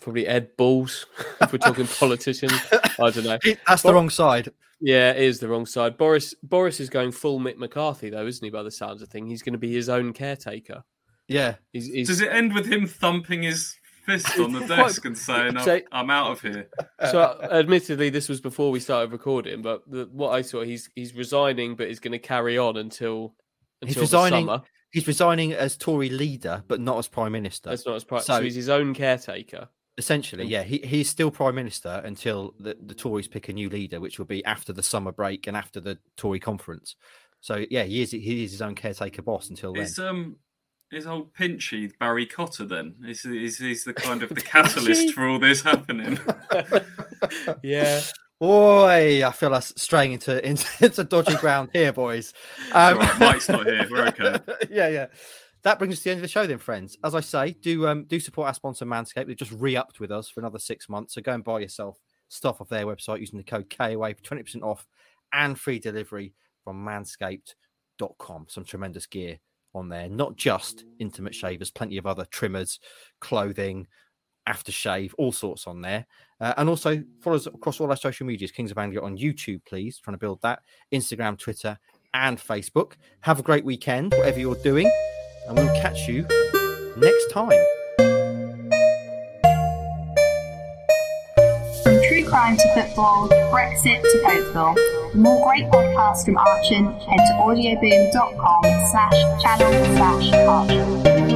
Probably Ed Balls. If we're talking politicians, I don't know. That's the wrong side. Yeah, it is the wrong side. Boris Boris is going full Mick McCarthy though, isn't he? By the sounds of things, he's going to be his own caretaker. Yeah, He's, he's Does it end with him thumping his fist on the desk and saying, I'm, So- I'm out of here? so admittedly this was before we started recording, but the, what I saw, he's he's resigning, but he's going to carry on until He's until resigning- the summer. he's resigning as Tory leader, but not as prime minister. That's not his pri- So- so, he's his own caretaker. Essentially, yeah, he, he's still prime minister until the, the Tories pick a new leader, which will be after the summer break and after the Tory conference. So yeah, he is he is his own caretaker boss until then. Is um is old Pinchy Barry Cotter then? Is is he's the kind of the catalyst for all this happening? yeah, Boy, I feel us straying into into, into dodgy ground here, boys. Um, All right, Mike's not here. We're okay. yeah, yeah. That brings us to the end of the show, then, friends. As I say, do um do support our sponsor Manscaped. They've just re-upped with us for another six months. So go and buy yourself stuff off their website using the code KOA for twenty percent off and free delivery from Manscaped.com. Some tremendous gear on there, not just intimate shavers, plenty of other trimmers, clothing, aftershave, all sorts on there. Uh, and also follow us across all our social medias, Kings of Anglia on YouTube, please. Trying to build that. Instagram, Twitter, and Facebook. Have a great weekend, whatever you're doing, and we'll catch you next time. Crime to football, Brexit to Cokeville. For more great podcasts from Archant, head to audioboom.com slash channel slash Archant.